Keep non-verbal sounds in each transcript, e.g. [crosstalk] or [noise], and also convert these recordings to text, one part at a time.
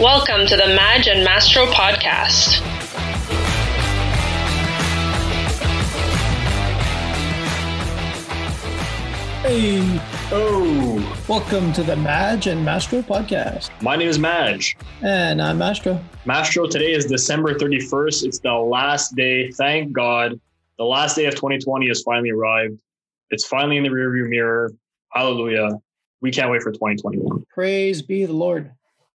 Welcome to the Madge and Mastro podcast. Hey, Oh, welcome to the Madge and Mastro podcast. my name is Madge. And I'm Mastro. Mastro, today is December 31st. It's the last day. Thank God. The last day of 2020 has finally arrived. It's finally in the rearview mirror. Hallelujah. We can't wait for 2021. Praise be the Lord.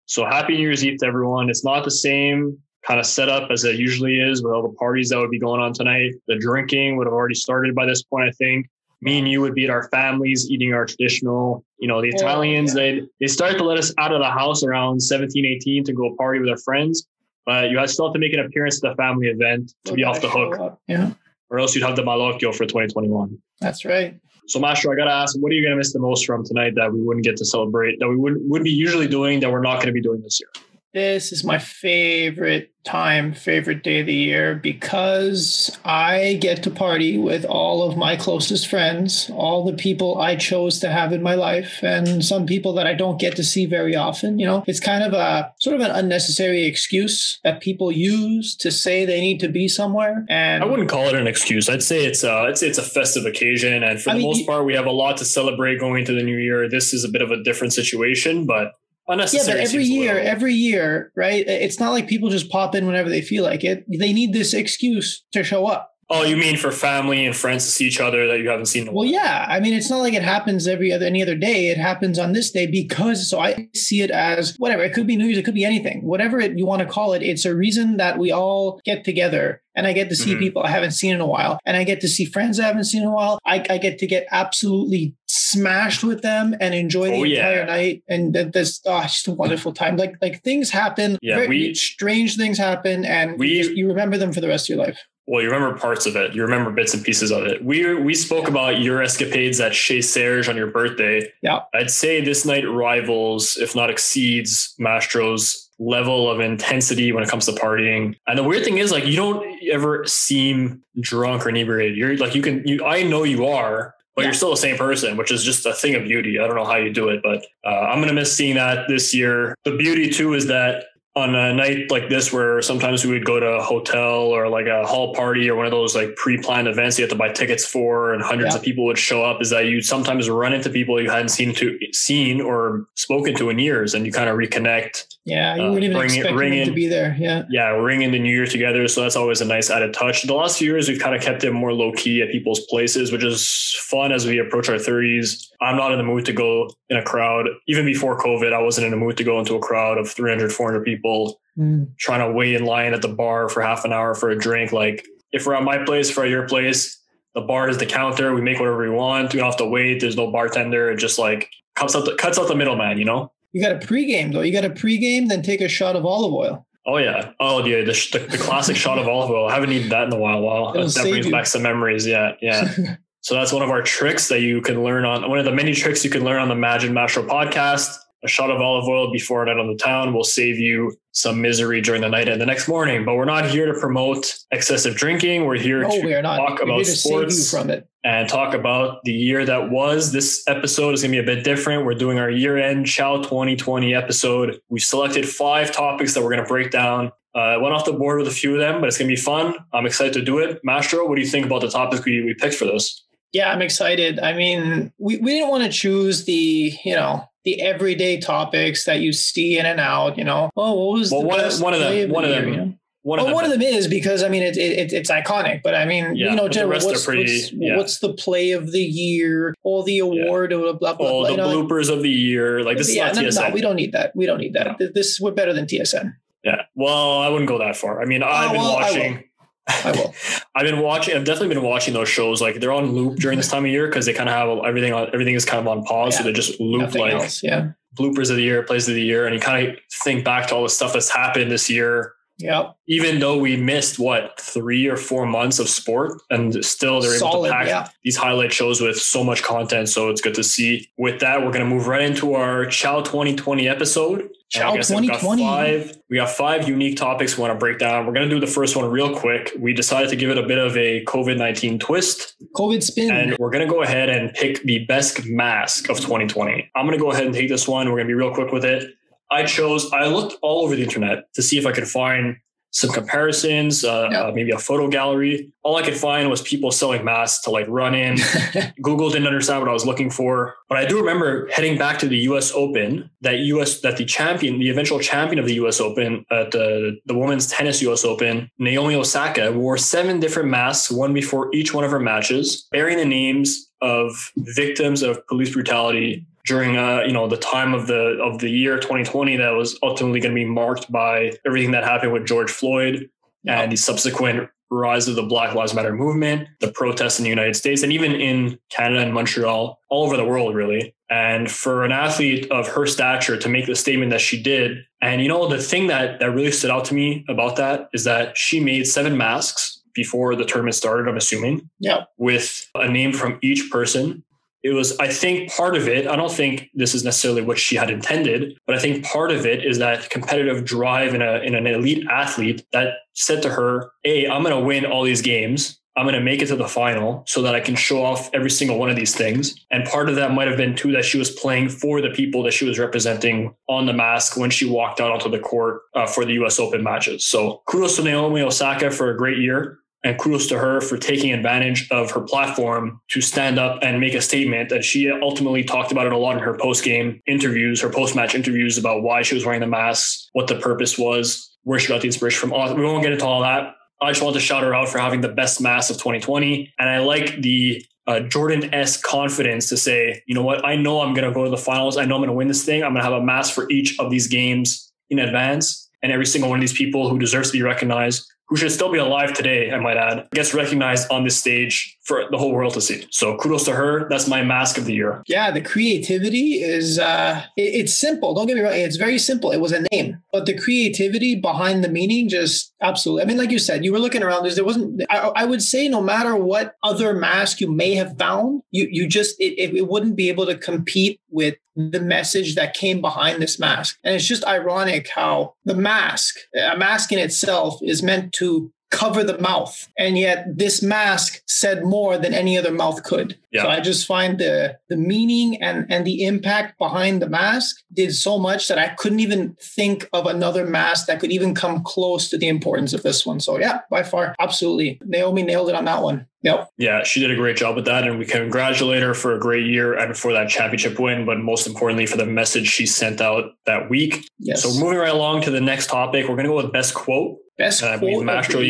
So happy New Year's Eve to everyone. It's not the same kind of setup as it usually is with all the parties that would be going on tonight. The drinking would have already started by this point, I think. Me and you would be at our families eating our traditional, you know, the Oh, Italians, yeah. they they start to let us out of the house around 17, 18 to go party with our friends. But you have still have to make an appearance at the family event to be off the hook, up. Yeah, or else you'd have the malocchio for 2021. that's right. So, Mastro, I gotta ask, what are you gonna miss the most from tonight that we wouldn't get to celebrate, that we would would be usually doing, that we're not gonna be doing this year? This is my favorite time, favorite day of the year because I get to party with all of my closest friends, all the people I chose to have in my life, and some people that I don't get to see very often. You know, it's kind of a sort of an unnecessary excuse that people use to say they need to be somewhere. And I wouldn't call it an excuse. I'd say it's a, I'd say it's a festive occasion, and for I the mean, most part, we have a lot to celebrate going into the new year. This is a bit of a different situation, but Yeah, but every year, every year, right? It's not like people just pop in whenever they feel like it. They need this excuse to show up. oh, you mean for family and friends to see each other that you haven't seen? In a Well, while. yeah. I mean, it's not like it happens every other any other day. It happens on this day because so I see it as whatever. It could be New Year's, it could be anything. Whatever it, you want to call it, it's a reason that we all get together. And I get to see Mhm. people I haven't seen in a while. And I get to see friends I haven't seen in a while. I, I get to get absolutely smashed with them and enjoy the Oh, yeah. entire night. And that this oh, just a wonderful time. Like like things happen. Yeah, very we- strange things happen and We- you, you remember them for the rest of your life. Well, you remember parts of it. You remember bits and pieces of it. We we spoke about your escapades at Chez Serge on your birthday. Yeah. I'd say this night rivals, if not exceeds, Mastro's level of intensity when it comes to partying. And the weird thing is, like, you don't ever seem drunk or inebriated. You're like, you can, you, I know you are, but Yeah. you're still the same person, which is just a thing of beauty. I don't know how you do it, but uh, I'm gonna miss seeing that this year. The beauty too is that on a night like this where sometimes we would go to a hotel or like a hall party or one of those like pre-planned events you have to buy tickets for and hundreds Yeah. of people would show up is that you sometimes run into people you hadn't seen to seen or spoken to in years and you kind of reconnect Yeah, you Uh, weren't even bring it- expecting bring them to be there. Yeah. yeah ring in the new year together so that's always a nice added touch the last few years we've kind of kept it more low-key at people's places which is fun as we approach our 30s i'm not in the mood to go in a crowd even before covid i wasn't in the mood to go into a crowd of 300 400 people Mm. trying to wait in line at the bar for half an hour for a drink. Like if we're at my place, if we're at your place, the bar is the counter. We make whatever we want. We don't have to wait. There's no bartender. It just like cuts out the cuts out the middleman, you know? You got a pregame though. You got a pregame, then take a shot of olive oil. Oh yeah. Oh yeah. The, the, the classic shot of olive oil. I haven't eaten that in a while. Wow. It'll that brings you. back some memories. Yeah. Yeah. [laughs] so that's one of our tricks that you can learn on one of the many tricks you can learn on the Madge and Mastro podcast. A shot of olive oil before a night on the town will save you some misery during the night and the next morning. But we're not here to promote excessive drinking. We're here no, to we are not. talk We're about here to sports. save you from it. and talk about the year that was. This episode is going to be a bit different. We're doing our year end Chow 2020 episode. We selected five topics that we're going to break down. Uh, I went off the board with a few of them, but it's going to be fun. I'm excited to do it. Mastro, what do you think about the topics we, we picked for this? Yeah, I'm excited. I mean, we, we didn't want to choose the, you know, the everyday topics that you see in and out, you know. Oh, what was Well, the one of- best one of them- one of them- you know? One Well, of one them, of them is because I mean it, it, it's iconic, but I mean Yeah, you know, generally, what's, pretty- what's, yeah. what's the play of the year or the award or blah blah oh, blah. the know? bloopers of the year. Like this is yeah, not no, no, TSN. no, we don't need that. We don't need that. This we're better than TSN. yeah. Well, I wouldn't go that far. I mean, I've oh, been Oh, well, I watching. I will. [laughs] I've been watching. I've definitely been watching those shows. Like they're on loop during this time of year because they kind of have everything on. Everything is kind of on pause, so they just loop Nothing like else. Yeah. bloopers of the year, plays of the year, and you kind of think back to all the stuff that's happened this year. Yeah. Even though we missed what three or four months of sport, and still they're able to pack Yeah. these highlight shows with so much content. So it's good to see. With that, we're going to move right into our Chow 2020 episode. Chow guess we got 2020. five. We got five unique topics we want to break down. We're going to do the first one real quick. We decided to give it a bit of a COVID 19 twist. COVID spin. And we're going to go ahead and pick the best mask of 2020. I'm going to go ahead and take this one. We're going to be real quick with it. I chose, I looked all over the internet to see if I could find some comparisons, uh, uh, maybe a photo gallery. All I could find was people selling masks to like run in. [laughs] Google didn't understand what I was looking for, but I do remember heading back to the U.S. Open. That U.S. that the champion, the eventual champion of the U.S. Open at the the women's tennis U.S. Open, Naomi Osaka, wore seven different masks, one before each one of her matches, bearing the names of victims of police brutality during uh, you know the time of the of the year 2020 that was ultimately going to be marked by everything that happened with George Floyd and the subsequent rise of the Black Lives Matter movement, the protests in the United States, and even in Canada and Montreal, all over the world, really. And for an athlete of her stature to make the statement that she did, and you know, the thing that that really stood out to me about that is that she made seven masks before the tournament started, I'm assuming. Yeah. With a name from each person it was i think part of it i don't think this is necessarily what she had intended but i think part of it is that competitive drive in, a, in an elite athlete that said to her hey i'm going to win all these games. I'm going to make it to the final so that i can show off every single one of these things. And part of that might have been too that she was playing for the people that she was representing on the mask when she walked out onto the court uh, for the us open matches. So kudos to naomi osaka for a great year and kudos to her for taking advantage of her platform to stand up and make a statement that she ultimately talked about it a lot in her post game interviews, her post match interviews about why she was wearing the mask, what the purpose was, where she got the inspiration from. We won't get into all that. I just want to shout her out for having the best mask of 2020. And I like the uh, Jordan S confidence to say, you know what, I know I'm going to go to the finals. I know I'm going to win this thing. I'm going to have a mask for each of these games in advance. And every single one of these people who deserves to be recognized who should still be alive today, I might add, gets recognized on this stage for the whole world to see. So kudos to her. That's my mask of the year. Yeah, the creativity is uh it, it's simple. Don't get me wrong, it's very simple. It was a name, but the creativity behind the meaning just absolutely. I mean, like you said, you were looking around. There wasn't. I, I would say no matter what other mask you may have found, you you just it, it wouldn't be able to compete with the message that came behind this mask. And it's just ironic how the mask, a mask in itself, is meant to cover the mouth. And yet this mask said more than any other mouth could. Yeah. So I just find the the meaning and and the impact behind the mask did so much that I couldn't even think of another mask that could even come close to the importance of this one. So yeah, by far, absolutely. Naomi nailed it on that one. Yep. Yeah, she did a great job with that. And we congratulate her for a great year and for that championship win, but most importantly for the message she sent out that week. Yes. So moving right along to the next topic, we're gonna go with best quote. Best and I believe Mastro,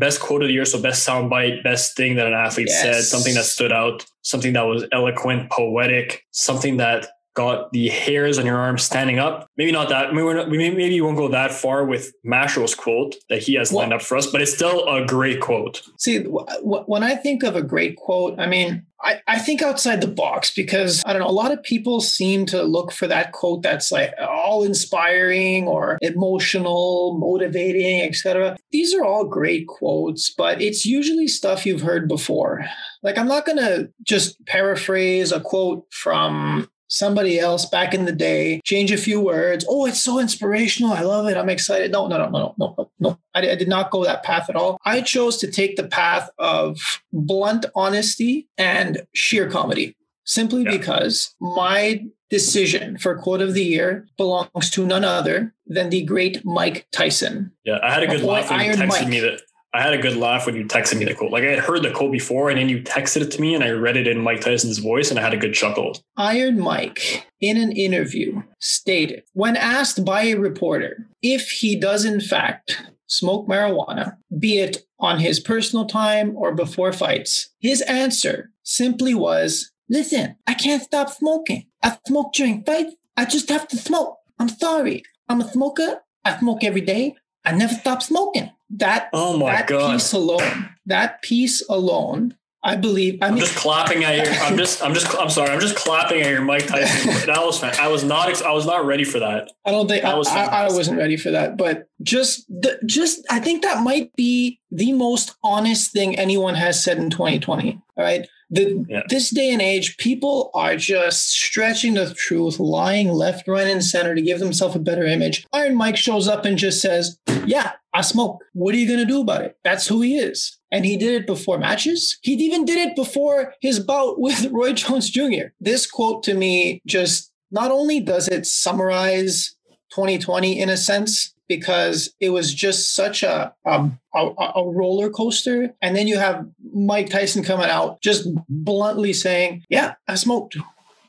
best quote of the year. So best soundbite, best thing that an athlete yes. said, something that stood out, something that was eloquent, poetic, something that got the hairs on your arm standing up. Maybe not that. Maybe, not, maybe you won't go that far with Mastro's quote that he has lined up for us, but it's still a great quote. See, when I think of a great quote, I mean, I, I think outside the box because I don't know, a lot of people seem to look for that quote that's like all inspiring or emotional, motivating, etc. These are all great quotes, but it's usually stuff you've heard before. Like I'm not going to just paraphrase a quote from somebody else back in the day, change a few words. Oh, it's so inspirational. I love it. I'm excited. No, no, no, no, no, no, no. I, I did not go that path at all. I chose to take the path of blunt honesty and sheer comedy simply yeah. because my decision for quote of the year belongs to none other than the great Mike Tyson. Yeah, I had a good laugh when you texted Mike. me that I had a good laugh when you texted me the quote. Like I had heard the quote before, and then you texted it to me, and I read it in Mike Tyson's voice, and I had a good chuckle. Iron Mike, in an interview, stated when asked by a reporter if he does in fact smoke marijuana, be it on his personal time or before fights, his answer simply was, "Listen, I can't stop smoking. I smoke during fights. I just have to smoke. I'm sorry. I'm a smoker. I smoke every day. I never stop smoking." that oh my that God. piece alone, that piece alone, I believe. I am just clapping at your. I'm just. I'm just. I'm sorry. I'm just clapping at your Mike Tyson. [laughs] that was. I was not. I was not ready for that. I don't think. I, was I, I, wasn't ready for that. But just. The, just. I think that might be the most honest thing anyone has said in 2020. All right. The, yeah. This day and age, people are just stretching the truth, lying left, right, and center to give themselves a better image. Iron Mike shows up and just says, Yeah, I smoke. What are you going to do about it? That's who he is. And he did it before matches. He even did it before his bout [laughs] with Roy Jones Jr. This quote to me just not only does it summarize 2020 in a sense because it was just such a, a a, roller coaster, and then you have Mike Tyson coming out just bluntly saying, "Yeah, I smoked.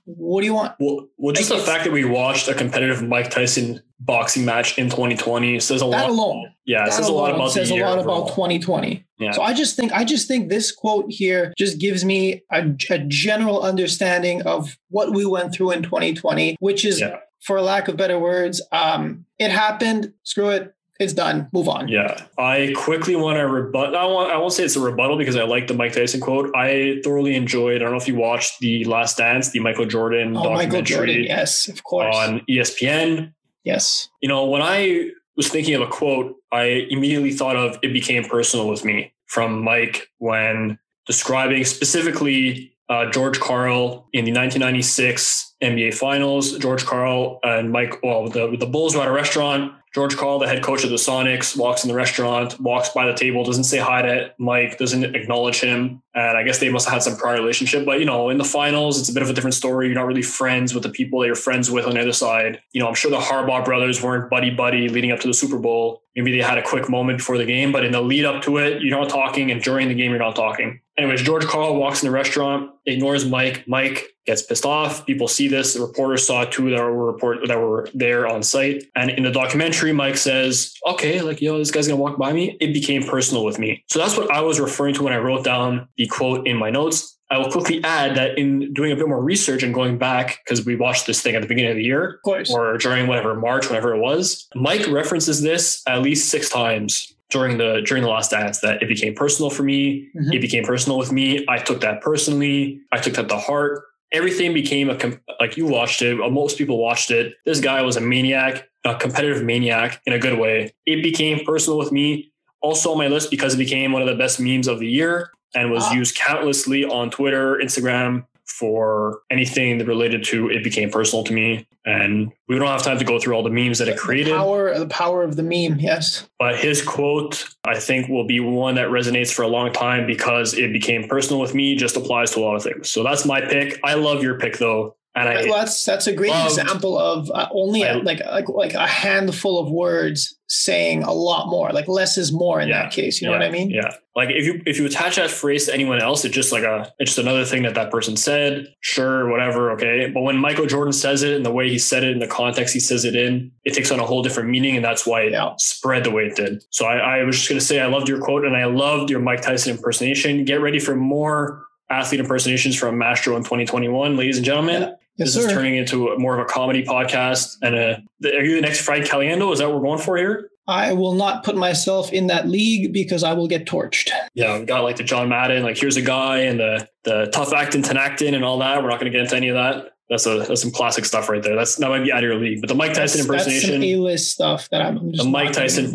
What do you want?" Well, well, just the fact that we watched a competitive Mike Tyson boxing match in 2020 says a That lot. alone, yeah, says a lot about says a lot overall. about 2020. Yeah. So I just think I just think this quote here just gives me a, a general understanding of what we went through in 2020, which is, Yeah. For lack of better words, um, it happened. Screw it. It's done. Move on. Yeah, I quickly want to rebut. I want. I won't say it's a rebuttal because I like the Mike Tyson quote. I thoroughly enjoyed. I don't know if you watched the Last Dance, the Michael Jordan Oh, Michael Jordan. documentary Yes, of course. on ESPN. yes. You know, when I was thinking of a quote, I immediately thought of "It became personal with me" from Mike when describing specifically uh, George Karl in the 1996 NBA Finals. George Karl and Mike, well, the, the Bulls were at a restaurant. George Karl, the head coach of the Sonics, walks in the restaurant, walks by the table, doesn't say hi to Mike, doesn't acknowledge him. And I guess they must have had some prior relationship. But, you know, in the finals, it's a bit of a different story. You're not really friends with the people that you're friends with on the other side. You know, I'm sure the Harbaugh brothers weren't buddy buddy leading up to the Super Bowl. Maybe they had a quick moment before the game, but in the lead up to it, you're not talking. And during the game, you're not talking. Anyways, George Karl walks in the restaurant, ignores Mike. Mike gets pissed off. People see this. The reporters saw too that were report that were there on site. And in the documentary, Mike says, "Okay, like yo, this guy's gonna walk by me." It became personal with me. So that's what I was referring to when I wrote down the quote in my notes. I will quickly add that in doing a bit more research and going back because we watched this thing at the beginning of the year, Of or during whatever March, whenever it was. Mike references this at least six times during the during the last dance that it became personal for me. Mhm. It became personal with me. I took that personally. I took that to heart. Everything became a like you watched it. uh, Most people watched it. This guy was a maniac, a competitive maniac in a good way. It became personal with me. Also on my list because it became one of the best memes of the year and was Ah. used countlessly on Twitter, Instagram for anything that related to it became personal to me. And we don't have time to go through all the memes that it created. The power, the power of the meme. Yes. But his quote, I think, will be one that resonates for a long time because it became personal with me, just applies to a lot of things. So that's my pick. I love your pick, though. And I, well, that's that's a great loved- example of uh, only I- like like like a handful of words saying a lot more. Like less is more in Yeah. that case. You know yeah, what I mean? Yeah. Like if you if you attach that phrase to anyone else, it's just like a it's just another thing that that person said. Sure, whatever, okay. But when Michael Jordan says it and the way he said it in the context he says it in, it takes on a whole different meaning, and that's why it Yeah. spread the way it did. So I, I was just gonna say I loved your quote and I loved your Mike Tyson impersonation. Get ready for more athlete impersonations from Mastro in 2021, ladies and gentlemen. Yes, this is turning into a, more of a comedy podcast. And a, are you the next Frank Caliendo? Is that what we're going for here? I will not put myself in that league because I will get torched. Yeah, we got like the John Madden, like here's a guy and the the tough acting, Tinactin, and all that. We're not going to get into any of that. That's a that's some classic stuff right there. That's that might be out of your league. But the Mike Tyson That's, impersonation, A-list stuff that I'm just the Mike Tyson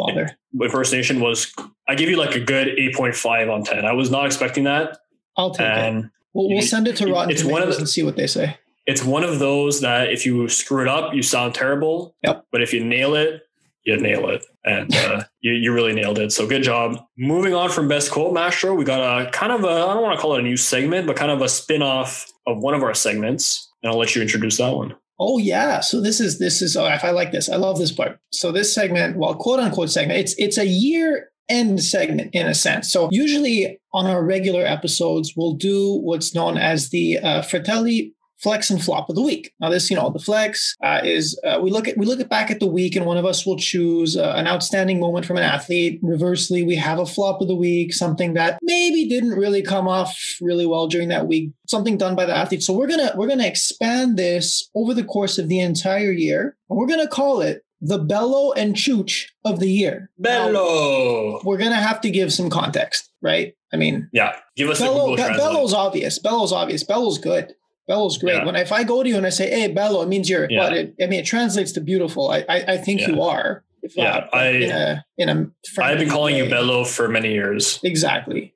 impersonation was I give you like a good eight point five on ten. I was not expecting that, I'll take it. and We'll, we'll send it to Rotten it's one of Tomatoes the- and see what they say. It's one of those that if you screw it up, you sound terrible. Yep. But if you nail it, you nail it, and [laughs] uh, you you really nailed it. So good job. Moving on from best quote Mastro, we got a kind of a I don't want to call it a new segment, but kind of a spin off of one of our segments. And I'll let you introduce that one. Oh yeah. So this is this is oh, I like this. I love this part. So this segment, well, quote unquote segment, it's it's a year end segment in a sense. So usually on our regular episodes, we'll do what's known as the uh, Fratelli flex and flop of the week. Now this, you know, the flex uh, is uh, we look at we look at back at the week, and one of us will choose uh, an outstanding moment from an athlete. Reversely, we have a flop of the week, something that maybe didn't really come off really well during that week, something done by the athlete. So we're gonna we're gonna expand this over the course of the entire year, and we're gonna call it the Bello and Chooch of the year. Now, Bello. we're gonna have to give some context, right? I mean, Yeah, give us a Bello, Google Be- Translate. Bello's obvious. Bello's obvious. Bello's good. Bello's great. Yeah. When if I go to you and I say, "Hey, Bello," it means you're. Yeah. But it, I mean, it translates to beautiful. I I, I think you are. If Yeah, not, I- in a in a. I've been calling you. Bello for many years. Exactly.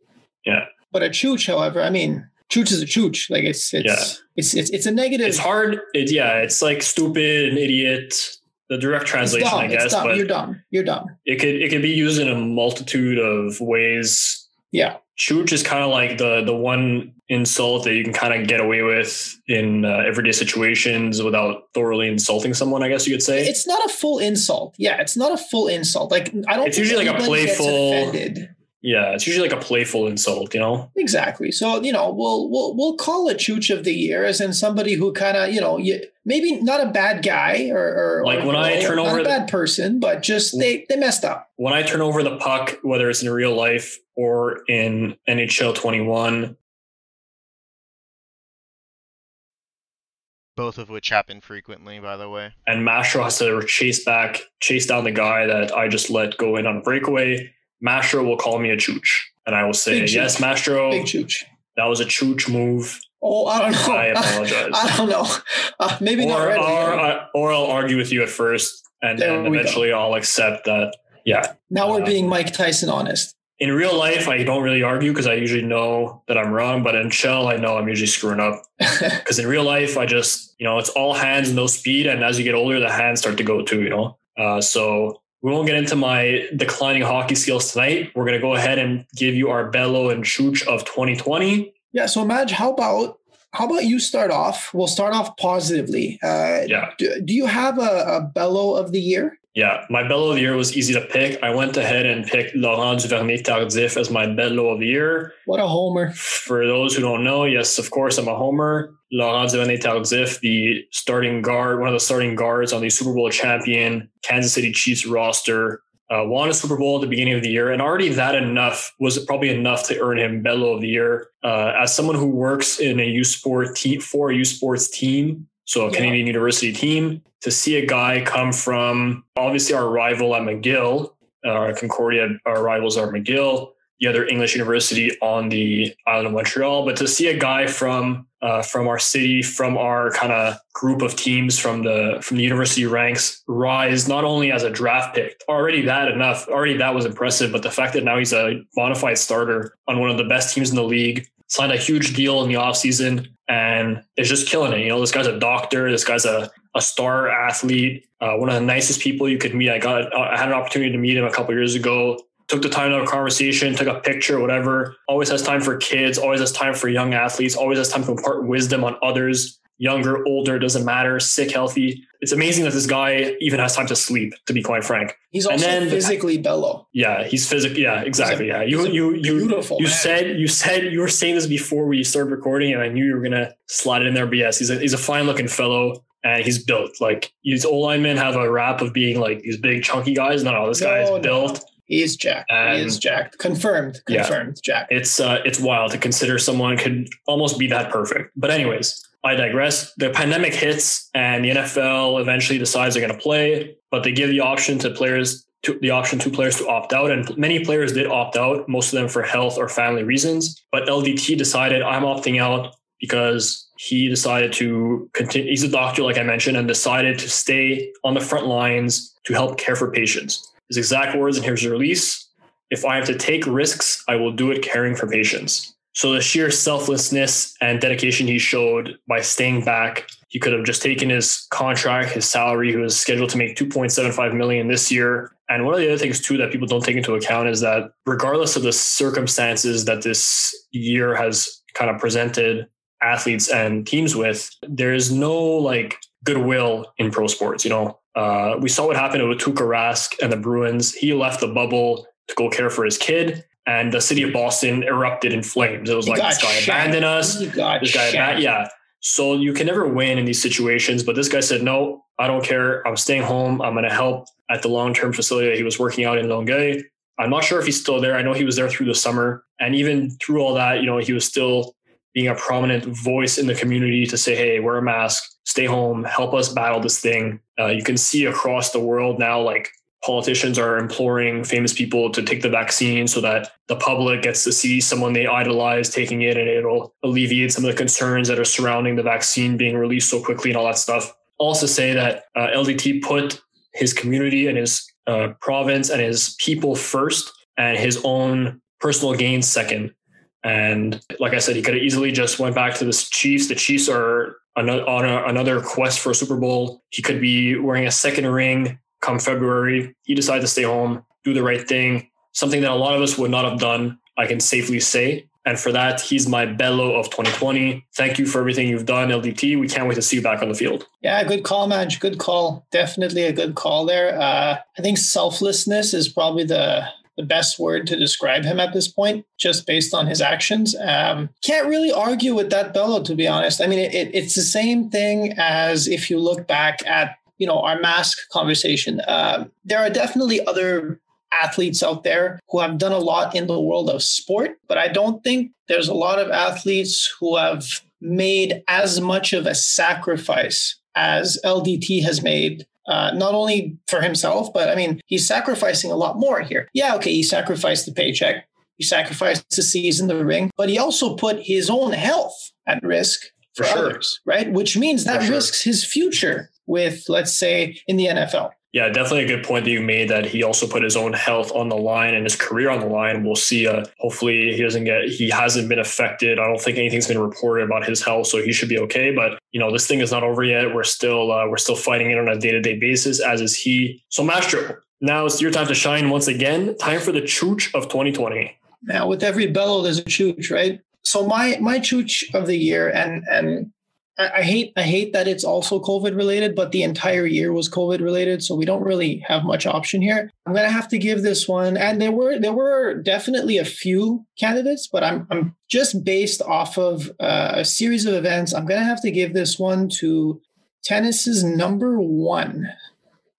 Yeah. But a chooch, however, I mean, chooch is a chooch. Like it's it's Yeah. it's, it's it's a negative. It's hard. It, yeah, it's like stupid and idiot. The direct translation, dumb. I guess, dumb. but You're dumb. You're dumb. it could it could be used in a multitude of ways. Yeah. Chooch is kind of like the the one insult that you can kind of get away with in uh, everyday situations without thoroughly insulting someone. I guess you could say it's not a full insult. Yeah, it's not a full insult. Like I don't. It's usually like a playful. Yeah, it's usually like a playful insult, you know. Exactly. So you know, we'll we'll we'll call a chooch of the year as in somebody who kind of you know you, maybe not a bad guy or, or like when or, I turn over a bad person, but just they they messed up. When I turn over the puck, whether it's in real life or in NHL 21, both of which happen frequently, by the way. And Mastro has to chase back, chase down the guy that I just let go in on a breakaway Mastro will call me a chooch, and I will say, "Yes, Mastro, big chooch. That was a chooch move." Oh, I don't know. I apologize. [laughs] I don't know. Uh, maybe or, not ready. Or, or I'll argue with you at first, and then eventually go. I'll accept that. Yeah. Now we're uh, being Mike Tyson honest. In real life, I don't really argue because I usually know that I'm wrong. But in shell, I know I'm usually screwing up. [laughs] Because in real life, I just you know it's all hands, no speed, and as you get older, the hands start to go too. You know. Uh, so we won't get into my declining hockey skills tonight. We're going to go ahead and give you our Bello and Chooch of 2020. Yeah. So, Madge, how about how about you start off? We'll start off positively. Uh, yeah. Do, do you have a, a Bello of the year? Yeah, my Bello of the year was easy to pick. I went ahead and picked Laurent Duvernay Tardif as my Bello of the year. What a homer. For those who don't know, yes, of course, I'm a homer. Laurent Duvernay Tardif, the starting guard, one of the starting guards on the Super Bowl champion Kansas City Chiefs roster, uh, won a Super Bowl at the beginning of the year, and already that enough was probably enough to earn him Bello of the Year. Uh, as someone who works in a U Sport team for a U Sports team, so a yeah. Canadian University team, to see a guy come from obviously our rival at McGill, our Concordia, our rivals are McGill, the other English university on the island of Montreal, but to see a guy from uh, from our city, from our kind of group of teams from the from the university ranks rise not only as a draft pick, already that enough, already that was impressive, but the fact that now he's a bona fide starter on one of the best teams in the league, signed a huge deal in the offseason and is just killing it. You know, this guy's a doctor, this guy's a a star athlete, uh, one of the nicest people you could meet. I got, I had an opportunity to meet him a couple years ago. Took the time to have a conversation, took a picture, whatever. Always has time for kids. Always has time for young athletes. Always has time to impart wisdom on others. Younger, older, doesn't matter. Sick, healthy. It's amazing that this guy even has time to sleep. To be quite frank, he's also then, physically bellow. Yeah, he's physically. Yeah, exactly. Yeah, you you you beautiful. You man. said you said you were saying this before we started recording, and I knew you were gonna slide it in there. But yes, he's a he's a fine looking fellow and he's built like these old linemen have a rap of being like these big chunky guys. No, no, this no, guy is built. No. He is jacked. And he is jacked. Confirmed. Confirmed. Yeah, jacked. It's uh, it's wild to consider someone could almost be that perfect. But anyways, I digress. The pandemic hits, and the NFL eventually decides they're going to play, but they give the option to players to the option to players to opt out, and many players did opt out. Most of them for health or family reasons. But LDT decided I'm opting out because he decided to continue. He's a doctor, like I mentioned, and decided to stay on the front lines to help care for patients. His exact words, and here's the release If I have to take risks, I will do it caring for patients. So the sheer selflessness and dedication he showed by staying back, he could have just taken his contract, his salary, he was scheduled to make 2.75 million this year. And one of the other things too that people don't take into account is that regardless of the circumstances that this year has kind of presented, athletes and teams with, there's no like goodwill in pro sports. You know, uh, we saw what happened with Tuukka Rask and the Bruins. He left the bubble to go care for his kid, and the city of Boston erupted in flames. It was like this guy abandoned us. This guy, abandoned, yeah. So you can never win in these situations. But this guy said, "No, I don't care. I'm staying home. I'm going to help at the long term facility that he was working out in Longueuil." I'm not sure if he's still there. I know he was there through the summer, and even through all that, you know, he was still being a prominent voice in the community to say, hey, wear a mask, stay home, help us battle this thing. Uh, you can see across the world now, like politicians are imploring famous people to take the vaccine so that the public gets to see someone they idolize taking it and it'll alleviate some of the concerns that are surrounding the vaccine being released so quickly and all that stuff. Also, say that uh, LDT put his community and his uh, province and his people first and his own personal gains second. And like I said, he could have easily just went back to the Chiefs. The Chiefs are on another quest for a Super Bowl. He could be wearing a second ring come February. He decided to stay home, do the right thing, something that a lot of us would not have done. I can safely say. And for that, he's my bello of 2020. Thank you for everything you've done, LDT. We can't wait to see you back on the field. Yeah, good call, Madge. Good call. Definitely a good call there. Uh, I think selflessness is probably the the best word to describe him at this point, just based on his actions. Um, can't really argue with that bello, to be honest. I mean, it, it, it's the same thing as if you look back at you know our mask conversation. Uh, there are definitely other athletes out there who have done a lot in the world of sport, but I don't think there's a lot of athletes who have made as much of a sacrifice as LDT has made. Uh, not only for himself, but I mean, he's sacrificing a lot more here. Yeah, okay, he sacrificed the paycheck, he sacrificed the season, the ring, but he also put his own health at risk for, For sure. others, right? Which means that For sure. risks his future with, let's say, in the NFL. Yeah, definitely a good point that you made that he also put his own health on the line and his career on the line. We'll see. Uh, hopefully, he doesn't get, he hasn't been affected. I don't think anything's been reported about his health, so he should be okay. But, you know, this thing is not over yet. We're still, uh, we're still fighting it on a day to day basis, as is he. So, Mastro, now it's your time to shine once again. Time for the chooch of 2020. Now, with every bellow, there's a chooch, right? So my my chooch of the year, and and I, hate I hate that it's also COVID related, but the entire year was COVID related, so we don't really have much option here. I'm gonna have to give this one, and there were there were definitely a few candidates, but I'm I'm just based off of uh, a series of events. I'm gonna have to give this one to tennis's number one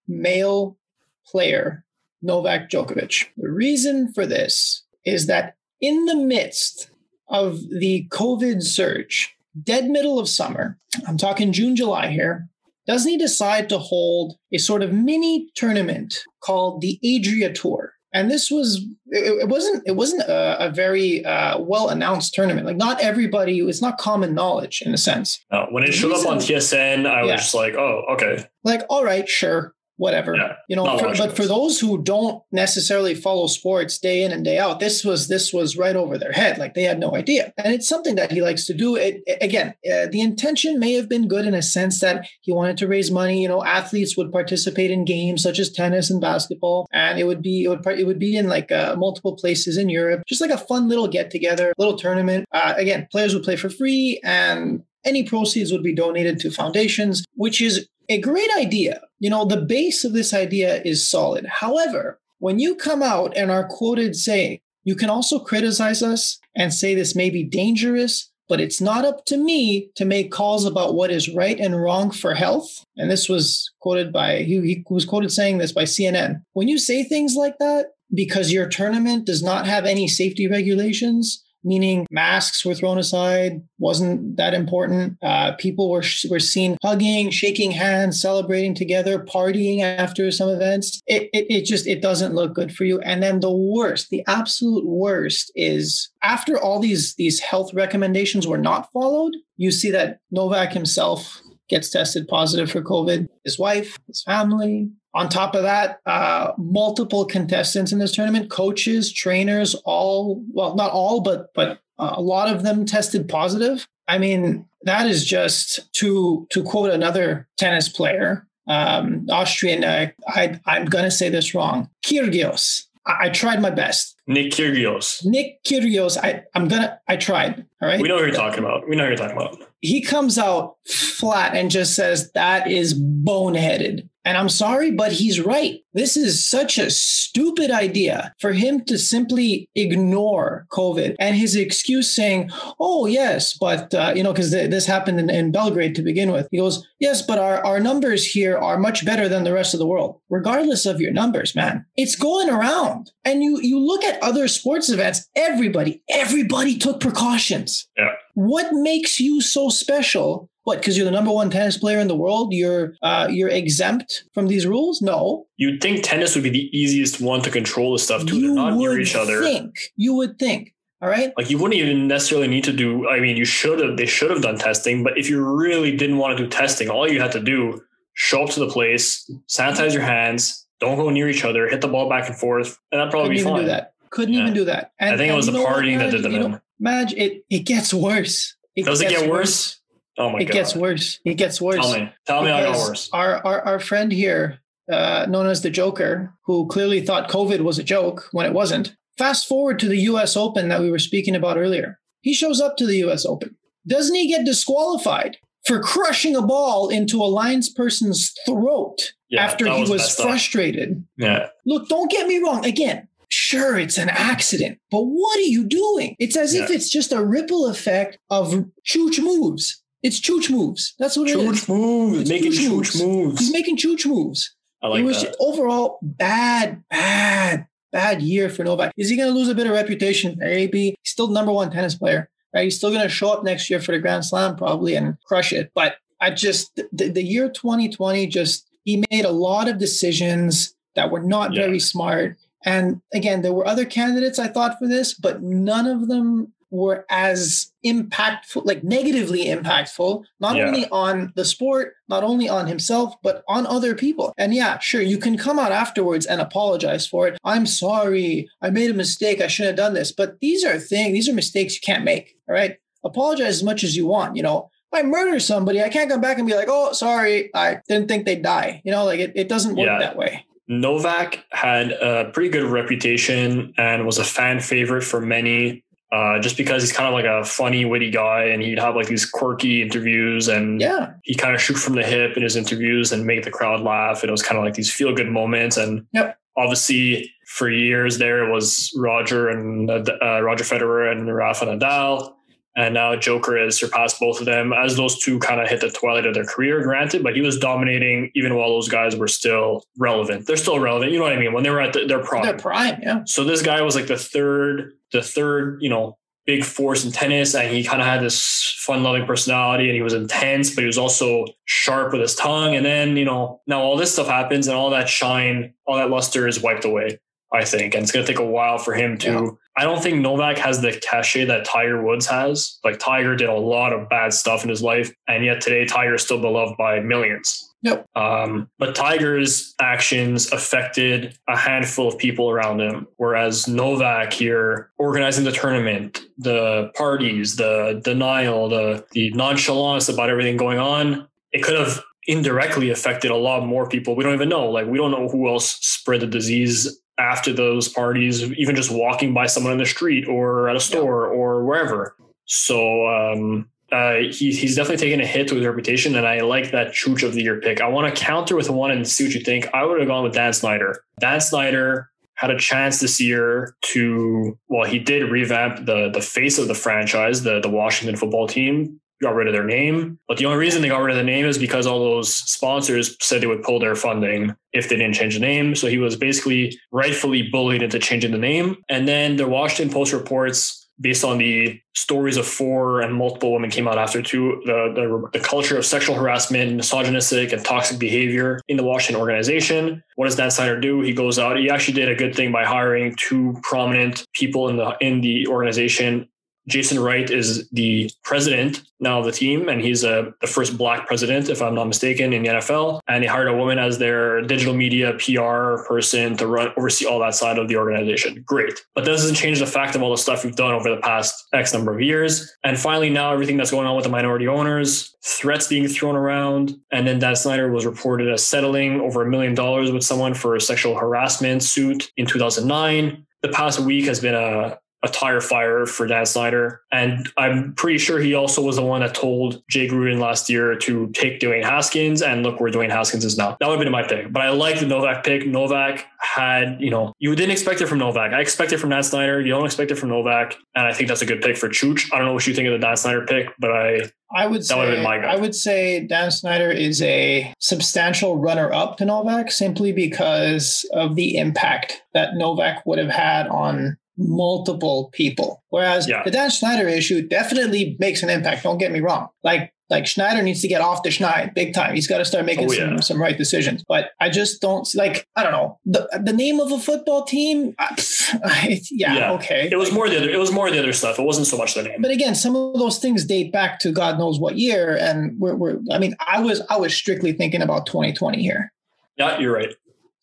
male player, Novak Djokovic. The reason for this is that in the midst of the COVID surge, dead middle of summer, I'm talking June, July here, doesn't he decide to hold a sort of mini tournament called the Adria Tour? And this was it, it wasn't it wasn't a, a very uh, well announced tournament. Like not everybody, it's not common knowledge in a sense. Uh, when it showed up on TSN, I was just like, oh, okay. Like all right, sure, whatever. Yeah, you know for, but for those who don't necessarily follow sports day in and day out this was this was right over their head like they had no idea. And it's something that he likes to do. It again uh, the intention may have been good in a sense that he wanted to raise money. You know athletes would participate in games such as tennis and basketball and it would be it would it would be in like uh, multiple places in Europe. Just like a fun little get together little tournament. Uh, again players would play for free and any proceeds would be donated to foundations which is a great idea. You know, the base of this idea is solid. However, when you come out and are quoted saying, you can also criticize us and say this may be dangerous, but it's not up to me to make calls about what is right and wrong for health. And this was quoted by, he, he was quoted saying this by CNN. When you say things like that, because your tournament does not have any safety regulations, meaning masks were thrown aside, wasn't that important. Uh, people were were seen hugging, shaking hands, celebrating together, partying after some events. It, it it just it doesn't look good for you. And then the worst, the absolute worst, is after all these these health recommendations were not followed. You see that Novak himself gets tested positive for COVID. His wife, his family. On top of that, uh, multiple contestants in this tournament, coaches, trainers, all well, not all, but but uh, a lot of them tested positive. I mean, that is just to to quote another tennis player, um, Austrian. Uh, I I'm gonna say this wrong. Kyrgios. I, I tried my best. Nick Kyrgios. Nick Kyrgios. I I'm gonna. I tried. All right. We know who you're talking about. We know who you're talking about. He comes out flat and just says that is boneheaded. And I'm sorry, but he's right. This is such a stupid idea for him to simply ignore COVID and his excuse saying, oh, yes, but, uh, you know, because th- this happened in, in Belgrade to begin with. He goes, yes, but our, our numbers here are much better than the rest of the world, regardless of your numbers, man. It's going around. And you, you look at other sports events, everybody, everybody took precautions. Yeah. What makes you so special? What? Because you're the number one tennis player in the world. You're uh, you're exempt from these rules? No. You'd think tennis would be the easiest one to control the stuff too. They're you not near each other. think. You would think. All right. Like you wouldn't even necessarily need to do. I mean, you should have. They should have done testing. But if you really didn't want to do testing, all you had to do show up to the place, sanitize your hands, don't go near each other, hit the ball back and forth, and that'd probably Couldn't be even fine. do that. Couldn't Yeah. even do that. And, I think it was the partying that did the You know. Madge, it it gets worse. It, Does it gets get worse? Oh my god. It god! gets worse. It gets worse. Tell me. Tell me how it worse. Our, our our friend here, uh, known as the Joker, who clearly thought COVID was a joke when it wasn't, Fast forward to the US Open that we were speaking about earlier. He shows up to the US Open. Doesn't he get disqualified for crushing a ball into a linesperson's throat Yeah, after he was messed up. frustrated? Yeah. Look, don't get me wrong. Again, sure, it's an accident, but what are you doing? It's as if it's just a ripple effect of chooch moves. It's chooch moves. That's what it is. Chooch moves, It's making chooch chooch moves. moves. He's making chooch moves. I like it was that. overall bad, bad, bad year for Novak. Is he going to lose a bit of reputation? Maybe. He's still the number one tennis player. Right? He's still going to show up next year for the Grand Slam probably and crush it. But I just the, the year 2020 just he made a lot of decisions that were not Yeah. very smart. And again, there were other candidates I thought for this, but none of them were as impactful, like negatively impactful, not Yeah. only on the sport, not only on himself, but on other people. And yeah, sure, you can come out afterwards and apologize for it. I'm sorry. I made a mistake. I shouldn't have done this. But these are things, these are mistakes you can't make. All right. Apologize as much as you want. You know, if I murder somebody, I can't come back and be like, oh, sorry, I didn't think they'd die. You know, like it, it doesn't work Yeah. that way. Novak had a pretty good reputation and was a fan favorite for many. Uh, just because he's kind of like a funny, witty guy, and he'd have like these quirky interviews, and Yeah. he kind of shoot from the hip in his interviews and make the crowd laugh. And it was kind of like these feel good moments. And Yep. obviously, for years there it was Roger and uh, Roger Federer and Rafa Nadal. And now Joker has surpassed both of them as those two kind of hit the twilight of their career, granted, but he was dominating even while those guys were still relevant. They're still relevant. You know what I mean? When they were at the, their prime. Their prime. Yeah. So this guy was like the third, the third, you know, big force in tennis, and he kind of had this fun-loving personality, and he was intense, but he was also sharp with his tongue. And then, you know, now all this stuff happens, and all that shine, all that luster is wiped away. I think, and it's going to take a while for him to. Yeah. I don't think Novak has the cachet that Tiger Woods has. Like Tiger did a lot of bad stuff in his life, and yet today Tiger is still beloved by millions. Yep. Um, but Tiger's actions affected a handful of people around him, whereas Novak here organizing the tournament, the parties, the denial, the the nonchalance about everything going on, it could have indirectly affected a lot more people. We don't even know. Like we don't know who else spread the disease after those parties, even just walking by someone in the street or at a store or wherever. So um, uh, he, he's definitely taken a hit to his reputation, and I like that Chooch of the Year pick. I want to counter with one and see what you think. I would have gone with Dan Snyder. Dan Snyder had a chance this year to well, he did revamp the the face of the franchise, the the Washington football team. Got rid of their name, but the only reason they got rid of the name is because all those sponsors said they would pull their funding if they didn't change the name. So he was basically rightfully bullied into changing the name. And then the Washington Post reports based on the stories of four and multiple women came out after two the, the, the culture of sexual harassment misogynistic and toxic behavior in the washington organization. What does dan snyder do? He goes out. He actually did a good thing by hiring two prominent people in the in the organization Jason Wright is the president now of the team, and he's uh, the first black president, if I'm not mistaken, in the NFL. And they hired a woman as their digital media PR person to run oversee all that side of the organization. Great, but that doesn't change the fact of all the stuff we've done over the past X number of years. And finally, now everything that's going on with the minority owners, threats being thrown around, and then Dan Snyder was reported as settling over a million dollars with someone for a sexual harassment suit in 2009. The past week has been a a tire fire for Dan Snyder. And I'm pretty sure he also was the one that told Jay Gruden last year to take Dwayne Haskins and look where Dwayne Haskins is now. That would have been my pick. But I like the Novak pick. Novak had, you know, you didn't expect it from Novak. I expect it from Dan Snyder. You don't expect it from Novak. And I think that's a good pick for Chooch. I don't know what you think of the Dan Snyder pick, but I I would say been my guy. I would say Dan Snyder is a substantial runner up to Novak simply because of the impact that Novak would have had on multiple people. Whereas Yeah. the Dan Schneider issue definitely makes an impact. Don't get me wrong. Like like Schneider needs to get off the Schneid big time. He's got to start making Oh, some, yeah. some right decisions. But I just don't like I don't know the the name of a football team. I, [laughs] pff, yeah, Yeah. okay. it was Like, more the other it was more the other stuff. It wasn't so much the name. but again, some of those things date back to God knows what year, and we're, we're I mean, I was I was strictly thinking about 2020 here. Yeah, you're right.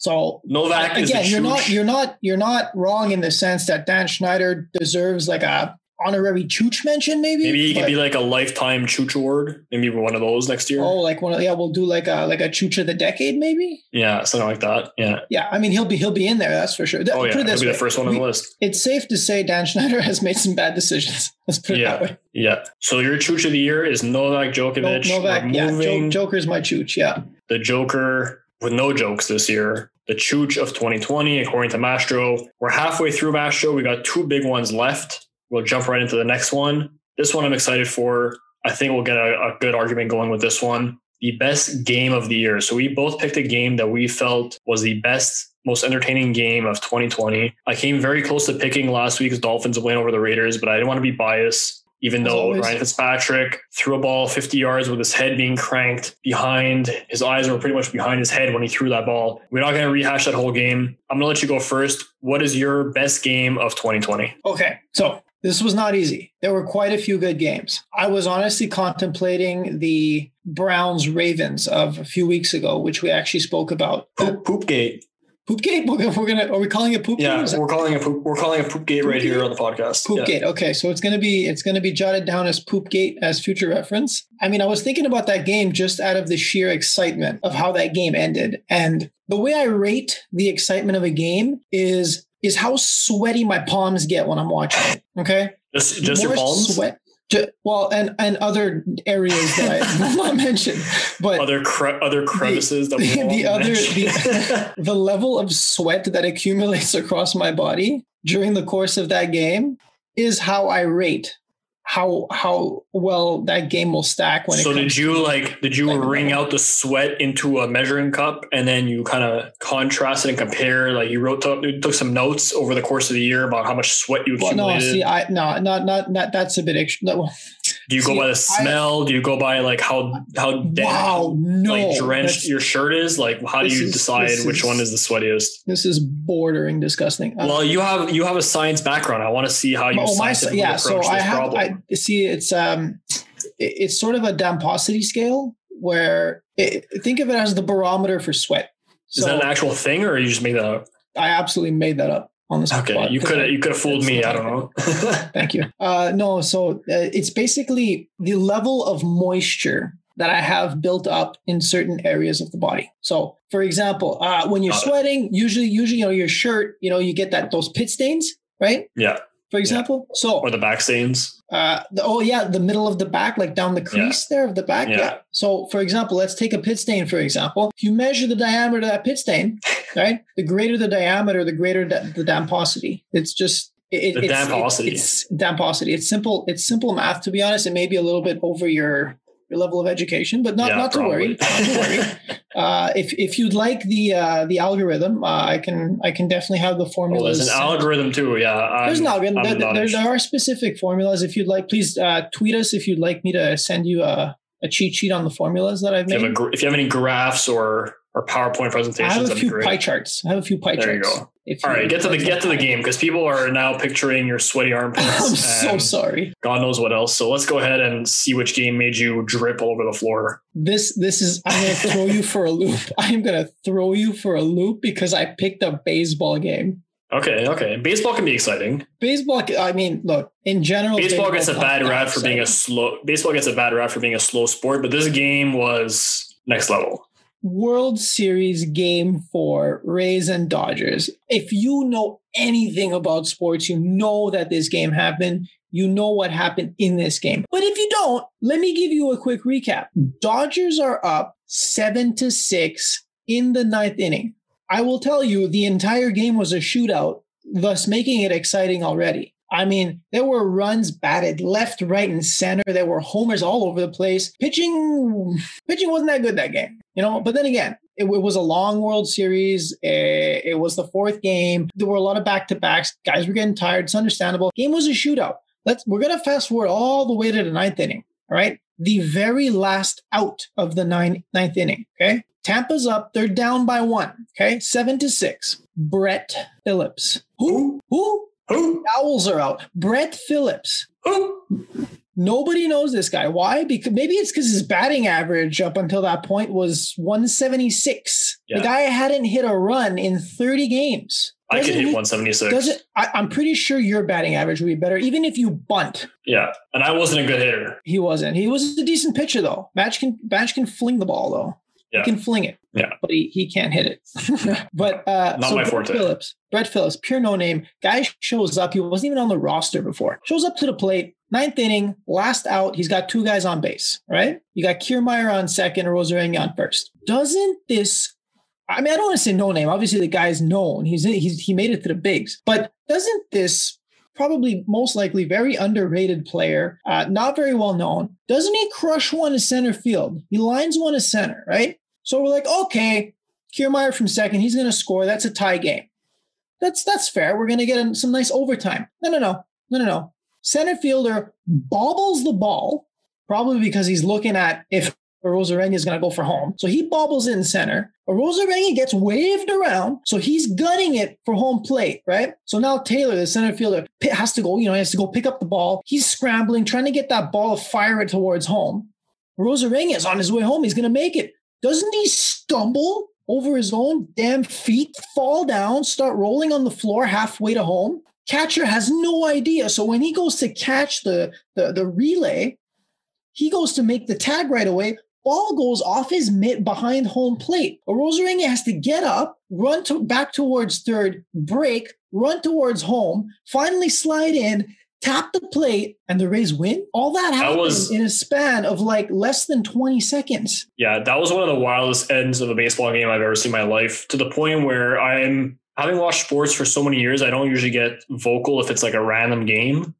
So Novak is again, you're not you're not you're not wrong in the sense that Dan Schneider deserves like a honorary Chooch mention, maybe. Maybe he could be like a lifetime Chooch Award. Maybe one of those next year. Oh, like one of yeah, we'll do like a like a Chooch of the decade, maybe. Yeah, something like that. Yeah. Yeah, I mean he'll be he'll be in there, that's for sure. Oh yeah, he'll be the first one on we- the list. It's safe to say Dan [laughs] Schneider has made some bad decisions. Let's put it that Yeah. way. Yeah. So your Chooch of the year is Novak No, Djokovic. Novak, yeah, removing Jo- Joker's my Chooch. Yeah, the Joker with no jokes this year. The Chooch of 2020, according to Mastro. We're halfway through Mastro. We got two big ones left. We'll jump right into the next one. This one I'm excited for. I think we'll get a, a good argument going with this one. The best game of the year. So we both picked a game that we felt was the best, most entertaining game of 2020. I came very close to picking last week's Dolphins win over the Raiders, but I didn't want to be biased. Even though always. Ryan Fitzpatrick threw a ball 50 yards with his head being cranked behind, his eyes were pretty much behind his head when he threw that ball. We're not going to rehash that whole game. I'm going to let you go first. What is your best game of 2020? Okay, so this was not easy. There were quite a few good games. I was honestly contemplating the Browns Ravens of a few weeks ago, which we actually spoke about. Poop, Poopgate. Poopgate. We're gonna, we're gonna. Are we calling it Poopgate? Yeah, we're calling it poop, we're calling it Poopgate right here on the podcast. Yeah. Poopgate. Okay, so it's gonna be it's gonna be jotted down as Poopgate as future reference. I mean, I was thinking about that game just out of the sheer excitement of how that game ended, and the way I rate the excitement of a game is is how sweaty my palms get when I'm watching it. Okay, Just, just your palms. Sweat. Ju- Well, and and other areas that I [laughs] will not mention, but Other cre- other crevices that we the- won't the other- mention. the- [laughs] the level of sweat that accumulates across my body during the course of that game is how I rate how how well that game will stack when it so comes did you like did you Like, wring out the sweat into a measuring cup and then you kind of contrasted and compare like you wrote you took some notes over the course of the year about how much sweat you well, no, see, I no, not not not that's a bit extra. no, do you go by the smell do you go by like how how damp Wow, no, like drenched your shirt is like how do you is- decide which is- one is the sweatiest This is bordering disgusting. Uh, well you have you have a science background i want to see how you oh, my, yeah. So approach I have. problem. I see. It's um, it- it's sort of a damposity scale where it, think of it as the barometer for sweat. is that an actual thing or you just made that up I absolutely made that up on the spot. okay you could you could have fooled me i don't know [laughs] Thank you. Uh, no, so uh, it's basically the level of moisture that I have built up in certain areas of the body. So, for example, uh, when you're Got it. sweating, usually, usually, you know, your shirt, you know, you get that those pit stains, right? yeah For example, so or the back stains uh, the, oh yeah, the middle of the back, like down the crease there of the back. Yeah. Yeah. So, for example, let's take a pit stain. For example, if you measure the diameter of that pit stain, [laughs] right? The greater the diameter, the greater da- the damposity. It's just it, The it's, damposity. It's, it's damposity. It's simple. It's simple math. To be honest, it may be a little bit over your your level of education, but not Yeah, not to worry. Not to worry. [laughs] Uh, if if you'd like the uh, the algorithm, uh, I can I can definitely have the Oh, formulas. there's an algorithm too. Yeah, I'm, There's an algorithm. There, there, there are specific formulas. If you'd like, please uh, tweet us if you'd like me to send you a, a cheat sheet on the formulas that I've if, you have made. gra- if you have any graphs or or PowerPoint presentations. I have a few pie charts. I have a few pie charts. There you go. All right, get to the get to the game because people are now picturing your sweaty [laughs] armpits. I'm so sorry. God knows what else. So let's go ahead and see which game made you drip all over the floor. This this is I'm gonna throw you for a loop. [laughs] I'm gonna throw you for a loop because I picked a baseball game. Okay, okay. Baseball can be exciting. Baseball. I mean, look. In general, Baseball gets a bad rap for being a slow. Baseball gets a bad rap for being a slow sport, but this game was next level. World Series Game Four, Rays and Dodgers. If you know anything about sports, you know that this game happened. You know what happened in this game. But if you don't, let me give you a quick recap. Dodgers are up seven to six in the ninth inning. I will tell you, the entire game was a shootout, thus making it exciting already. I mean, there were runs batted left, right, and center. There were homers all over the place. Pitching, pitching wasn't that good that game, you know. But then again, it, it was a long World Series. Eh, it was the fourth game. There were a lot of back to backs. Guys were getting tired. It's understandable. Game was a shootout. Let's. We're gonna fast forward all the way to the ninth inning. All right, the very last out of the nine, ninth inning. Okay, Tampa's up. They're down by one. Okay, seven to six. Brett Phillips. Who? Who? Who? Owls are out. Brett Phillips. Who? Nobody knows this guy. Why? Because maybe it's because his batting average up until that point was 176. Yeah. The guy hadn't hit a run in 30 games. I could hit he- 176. Does it? I, I'm pretty sure your batting average would be better, even if you bunt. Yeah, and I wasn't a good hitter. He wasn't. He was a decent pitcher though. Madge can Madge can fling the ball though. Yeah. He can fling it. Yeah. But he, he can't hit it. [laughs] but uh Not so my Brett forte. Phillips, Brett Phillips, pure no name. Guy shows up. He wasn't even on the roster before. Shows up to the plate, ninth inning, last out. He's got two guys on base, right? You got Kiermaier on second, Arozarena on first. Doesn't this I mean, I don't want to say no name. Obviously, the guy's known. He's, he's he made it to the bigs. But doesn't this probably most likely very underrated player, uh, not very well known. Doesn't he crush one to center field? He lines one to center, right? So we're like, okay, Kiermaier from second, he's going to score. That's a tie game. That's that's fair. We're going to get some nice overtime. No, no, no, no, no, no. Center fielder bobbles the ball, probably because he's looking at if Arozarena is going to go for home. So he bobbles in center. Arozarena gets waved around. So he's gutting it for home plate, right? So now Taylor, the center fielder, has to go, you know, he has to go pick up the ball. He's scrambling, trying to get that ball, fire it towards home. Arozarena is on his way home. He's going to make it. Doesn't he stumble over his own damn feet, fall down, start rolling on the floor halfway to home? Catcher has no idea. So when he goes to catch the, the, the relay, he goes to make the tag right away. Ball goes off his mitt behind home plate. Arozarena has to get up, run to back towards third, break, run towards home, finally slide in, tap the plate, and the Rays win. All that happened was- in a span of like less than 20 seconds. Yeah, that was one of the wildest ends of a baseball game I've ever seen in my life. To the point where I'm having watched sports for so many years, I don't usually get vocal if it's like a random game.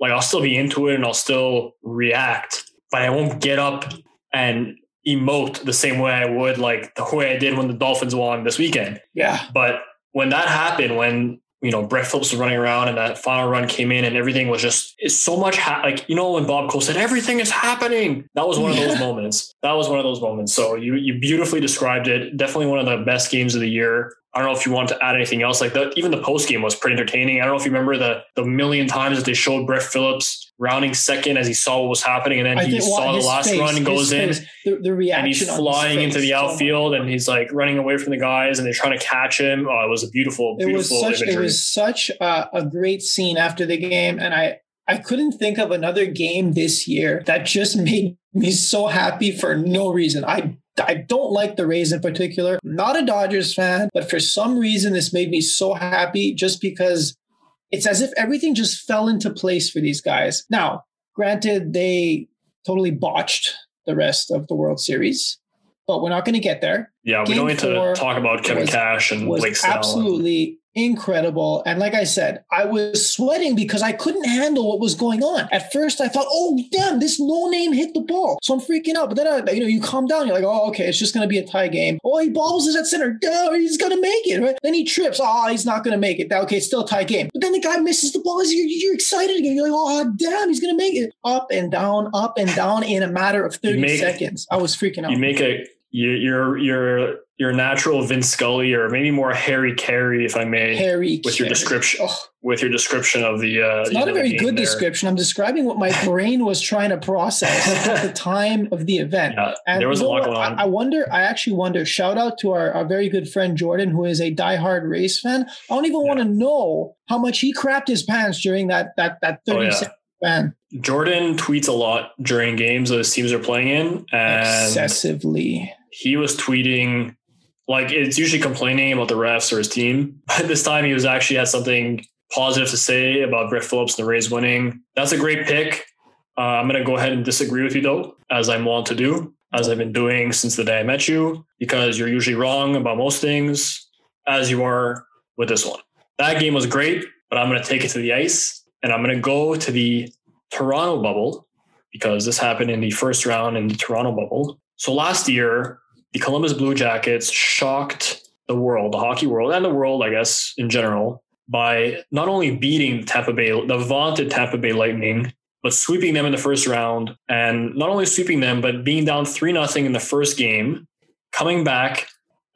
Like I'll still be into it and I'll still react, but I won't get up and emote the same way I would like the way I did when the Dolphins won this weekend. Yeah. But when that happened, when you know Brett Phillips was running around and that final run came in and everything was just it's so much ha- like you know when Bob Cole said everything is happening. That was one of those moments. That was one of those moments. So you you beautifully described it. Definitely one of the best games of the year. I don't know if you want to add anything else. Like the, even the post game was pretty entertaining. I don't know if you remember the the million times that they showed Brett Phillips rounding second as he saw what was happening, and then I he think saw the last face- run goes in the, the reaction and he's flying into the outfield and he's like running away from the guys and they're trying to catch him. Oh, it was a beautiful, it was beautiful such it was such a, a great scene after the game and i i couldn't think of another game this year that just [laughs] made me so happy for no reason i I don't like the Rays in particular. Not a Dodgers fan, but for some reason, this made me so happy just because it's as if everything just fell into place for these guys. Now, granted, they totally botched the rest of the World Series, but we're not going to get there yeah, we don't need to talk about Kevin was- Cash and Blake Snell. absolutely incredible. And like I said, I was sweating because I couldn't handle what was going on. At first, I thought, "Oh, damn, this no name hit the ball," so I'm freaking out. But then, I, you know, you calm down. You're like, "Oh, okay, it's just going to be a tie game." Oh, he bobbles his at center. Oh, he's going to make it. Right? Then he trips. Oh, he's not going to make it. Okay, it's still a tie game. But then the guy misses the ball. You're, you're excited again. You're like, "Oh, damn, he's going to make it." Up and down, up and down in a matter of 30 make- seconds. I was freaking out. You make a you- you're you're your natural Vince Scully or maybe more Harry Caray, if I may, Harry with your description Oh. with your description of the. Uh, It's not know, a very good there. description. I'm describing what my [laughs] brain was trying to process at the [laughs] time of the event. Yeah, And there was a lot going on. I, wonder, I actually wonder, shout out to our, our very good friend Jordan, who is a diehard Rays fan. I don't even want to know how much he crapped his pants during that that that Oh, 30 yeah. second. Jordan tweets a lot during games that his teams are playing in, and Excessively. he was tweeting like it's usually complaining about the refs or his team. [laughs] But this time he was actually had something positive to say about Brett Phillips and the Rays winning. That's a great pick. Uh, I'm going to go ahead and disagree with you though, as I'm wont to do, as I've been doing since the day I met you, because you're usually wrong about most things, as you are with this one. That game was great, but I'm going to take it to the ice and I'm going to go to the Toronto bubble because this happened in the first round in the Toronto bubble. So last year, the Columbus Blue Jackets shocked the world, the hockey world, and the world, I guess, in general, by not only beating Tampa Bay, the vaunted Tampa Bay Lightning, but sweeping them in the first round, and not only sweeping them, but being down three nothing in the first game, coming back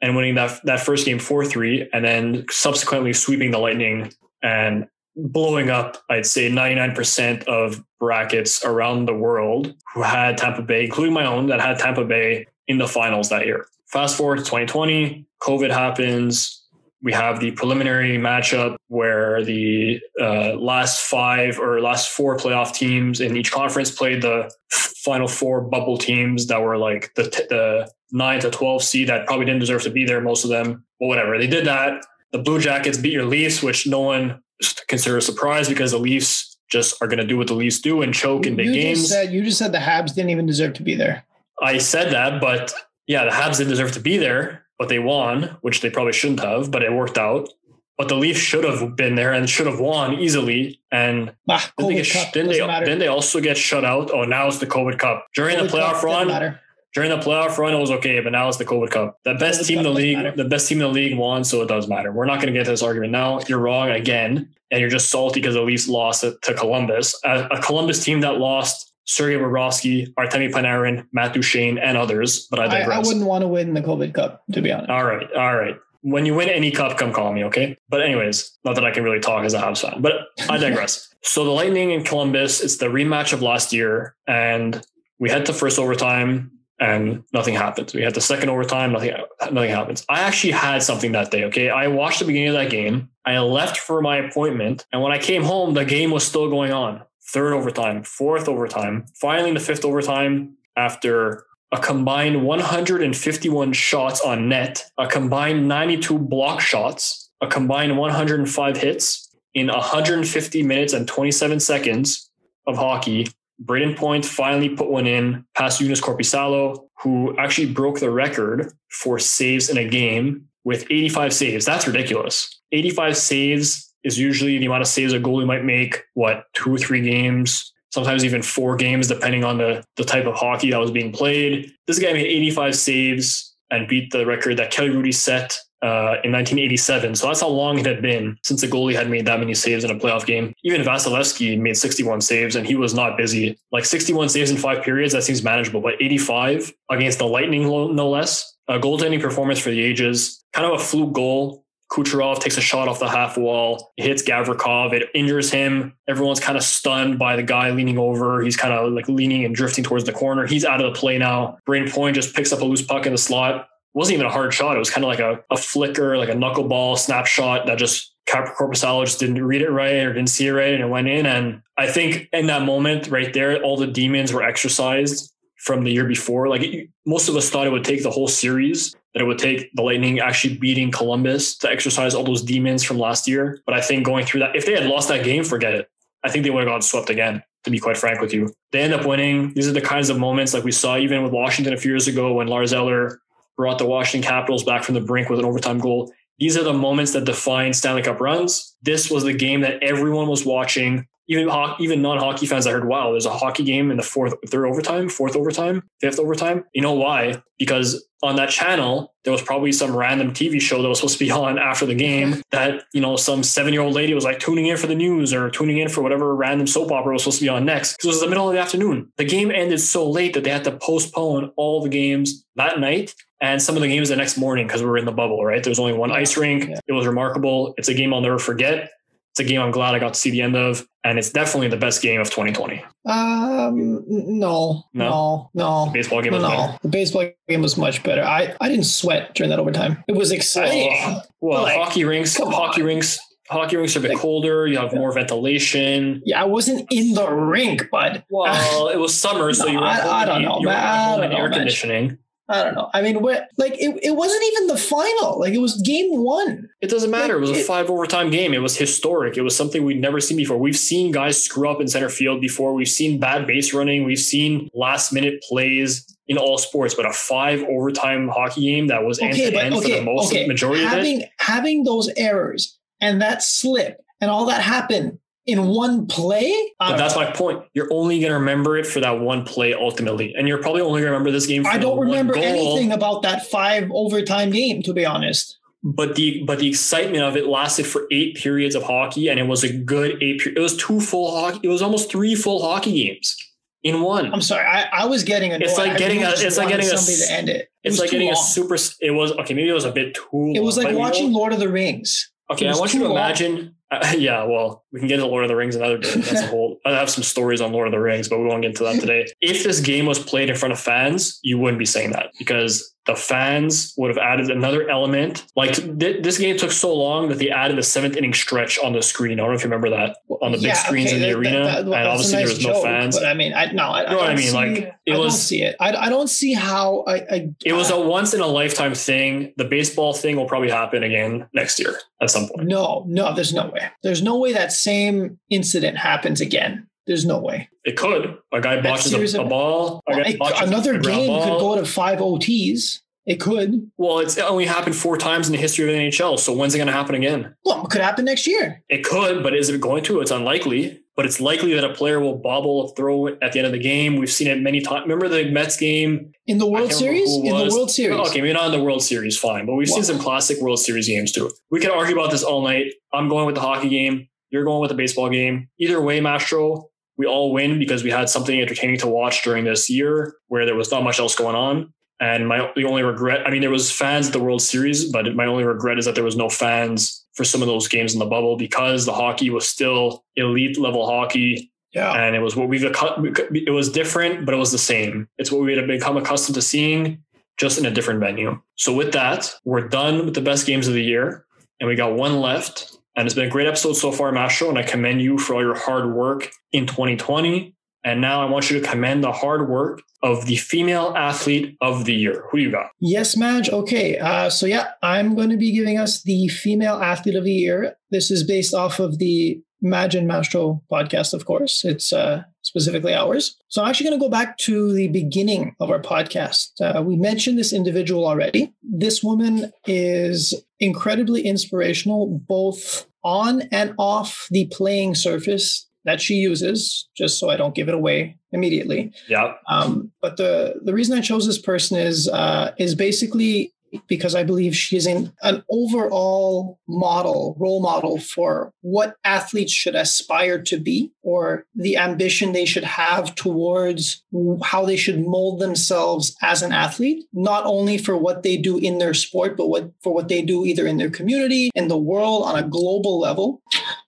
and winning that that first game four three, and then subsequently sweeping the Lightning and blowing up, I'd say 99% of brackets around the world who had Tampa Bay, including my own, that had Tampa Bay in the finals that year. Fast forward to 2020, COVID happens. we have the preliminary matchup where the uh, last five or last four playoff teams in each conference played the final four bubble teams that were like the t- the nine to twelve seed that probably didn't deserve to be there. Most of them, but whatever. They did that. The Blue Jackets beat your Leafs, which no one considers a surprise because the Leafs just are going to do what the Leafs do and choke in big you games. Just said, you just said the Habs didn't even deserve to be there. I said that, but yeah, the Habs didn't deserve to be there, but they won, which they probably shouldn't have, but it worked out. But the Leafs should have been there and should have won easily. And Ah, didn't, they, COVID get, sh- Cup, didn't, they, they also get shut out? Oh, now it's the COVID Cup. During COVID the playoff Cup, run, matter. during the playoff run, it was okay, but now it's the COVID Cup. The best COVID team in the league, matter. the best team in the league won, so it does matter. We're not going to get to this argument now. You're wrong again, and you're just salty because the Leafs lost it to Columbus, a, a Columbus team that lost Sergei Bobrovsky, Artemi Panarin, Matt Duchene, and others. But I I, digress. I wouldn't want to win the COVID Cup, to be honest. All right, all right. When you win any cup, come call me, okay? But anyways, not that I can really talk as a Habs fan, but I [laughs] digress. so the Lightning in Columbus, it's the rematch of last year, and we head to first overtime, and nothing happens. We had the second overtime, nothing, nothing happens. I actually had something that day. Okay, I watched the beginning of that game. I left for my appointment, and when I came home, the game was still going on. Third overtime, fourth overtime, finally in the fifth overtime, after a combined 151 shots on net, a combined 92 block shots, a combined 105 hits in 150 minutes and 27 seconds of hockey. Brayden Point finally put one in past Joonas Korpisalo, who actually broke the record for saves in a game with 85 saves. That's ridiculous. 85 saves is usually the amount of saves a goalie might make, what, two or three games, sometimes even four games, depending on the, the type of hockey that was being played. This guy made 85 saves and beat the record that Kelly Hrudey set uh, in 1987. So that's how long it had been since a goalie had made that many saves in a playoff game. Even Vasilevskiy made 61 saves and he was not busy. Like 61 saves in five periods, that seems manageable, but 85 against the Lightning, no less. A goaltending performance for the ages, kind of a fluke goal. Kucherov takes a shot off the half wall. It hits Gavrikov. It injures him. Everyone's kind of stunned by the guy leaning over. He's kind of like leaning and drifting towards the corner. He's out of the play now. Brayden Point just picks up a loose puck in the slot. It wasn't even a hard shot. It was kind of like a, a flicker, like a knuckleball snapshot that just Korpisalo just didn't read it right or didn't see it right and it went in. And I think in that moment right there, all the demons were exercised from the year before. Like it, most of us thought it would take the whole series, that it would take the Lightning actually beating Columbus to exercise all those demons from last year. But I think going through that, if they had lost that game, forget it. I think they would have gotten swept again, to be quite frank with you. They end up winning. These are the kinds of moments like we saw even with Washington a few years ago when Lars Eller brought the Washington Capitals back from the brink with an overtime goal. These are the moments that define Stanley Cup runs. This was the game that everyone was watching. Even ho- even non hockey fans, I heard, wow, there's a hockey game in the fourth, third overtime, fourth overtime, fifth overtime. You know why? Because on that channel, there was probably some random TV show that was supposed to be [laughs] on after the game [laughs] that, you know, some seven year old lady was like tuning in for the news or tuning in for whatever random soap opera was supposed to be on next. Because it was the middle of the afternoon. The game ended so late that they had to postpone all the games that night and some of the games the next morning because we were in the bubble, right? There was only one ice rink. Yeah. It was remarkable. It's a game I'll never forget. It's a game I'm glad I got to see the end of. And it's definitely the best game of 2020. Um, no, No? no, no. The baseball game was no, better. the baseball game was much better. I, I didn't sweat during that overtime. It was exciting. Well, [laughs] well, Like, hockey rinks, hockey on. rinks, hockey rinks are a bit Like- colder. You have more ventilation. yeah, I wasn't in the rink, but Well, [laughs] it was summer, so No, you were I- I don't know, you were man. I don't know, air man. conditioning. I don't know. I mean, what like it, it wasn't even the final. Like it was game one. It doesn't matter. It was a five overtime game. It was historic. It was something we'd never seen before. We've seen guys screw up in center field before. We've seen bad base running. We've seen last minute plays in all sports, but a five overtime hockey game that was end Okay, to but end for okay, the most okay. majority of it. having having those errors and that slip and all that happen in one play. But that's know. my point. You're only going to remember it for that one play ultimately. And you're probably only going to remember this game for I don't remember goal. anything about that five overtime game, to be honest. but the but the excitement of it lasted for eight periods of hockey and it was a good eight it was two full hockey it was almost three full hockey games in one I'm sorry, I, I was getting annoyed. It's like getting a- it's like getting a somebody s- to end it. It it's like getting a super it was okay maybe it was a bit too It was long, like but you know- watching Lord of the Rings. okay i want you to long. imagine uh, [laughs] yeah well we can get into Lord of the Rings another day. That's a whole. I have some stories on Lord of the Rings, but we won't get into that today. If this game was played in front of fans, you wouldn't be saying that because the fans would have added another element. Like th- this game took so long that they added a seventh inning stretch on the screen. I don't know if you remember that on the big Yeah, screens okay, in the that- arena, that- that- and obviously nice there was no joke, fans. But I mean, I no, I, I You know what I don't mean? see- Like, it I don't see it. I, I don't see how I. I It was a once in a lifetime thing. The baseball thing will probably happen again next year at some point. no, no. There's no way. There's no way that same incident happens again. There's no way. It could. A guy botches a, a ball. A guy It- botches another a game ball. could go to five OTs. It could. Well, it's only happened four times in the history of the NHL. So when's it going to happen again? Well, it could happen next year. It could, but is it going to? It's unlikely. But it's likely that a player will bobble a throw at the end of the game. We've seen it many times. Remember the Mets game? In the World Series? In the. World Series. Oh, okay, maybe not in the World Series, fine. But we've Wow. seen some classic World Series games too. We could argue about this all night. I'm going with the hockey game. You're going with the baseball game. Either way, Mastro, we all win because we had something entertaining to watch during this year where there was not much else going on. And my the only regret, I mean, there was fans at the World Series, but my only regret is that there was no fans for some of those games in the bubble because the hockey was still elite level hockey Yeah. and it was what we've it was different but it was the same it's what we had become accustomed to seeing just in a different venue so with that we're done with the best games of the year and we got one left and it's been a great episode so far Mastro and I commend you for all your hard work in 2020 and now I want you to commend the hard work of the female athlete of the year who you got Yes, Madge. Okay. Uh, so, yeah, I'm going to be giving us the female athlete of the year. This is based off of the Madge and Mastro podcast, of course. It's uh, specifically ours. So, I'm actually going to go back to the beginning of our podcast. Uh, we mentioned this individual already. This woman is incredibly inspirational, both on and off the playing surface that she uses, just so I don't give it away immediately. yeah Um, but the the reason I chose this person is uh, is basically because I believe she is an, an overall model, role model for what athletes should aspire to be, or the ambition they should have towards how they should mold themselves as an athlete, not only for what they do in their sport, but what for what they do either in their community, in the world, on a global level.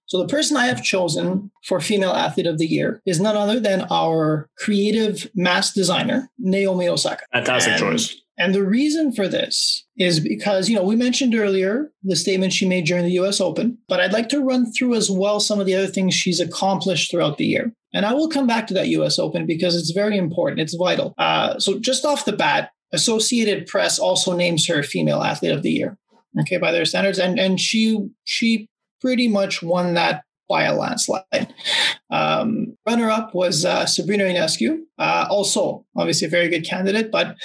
So the person I have chosen for female athlete of the year is none other than our creative mass designer, Naomi Osaka. fantastic And- choice And the reason for this is because, you know, we mentioned earlier the statement she made during the US Open, but I'd like to run through as well some of the other things she's accomplished throughout the year. And I will come back to that US Open because it's very important, it's vital. Uh, so just off the bat, Associated Press also names her female athlete of the year. Okay, by their standards. And and she she pretty much won that by a landslide. Um, runner up was uh, Sabrina Ionescu, uh, also obviously a very good candidate. But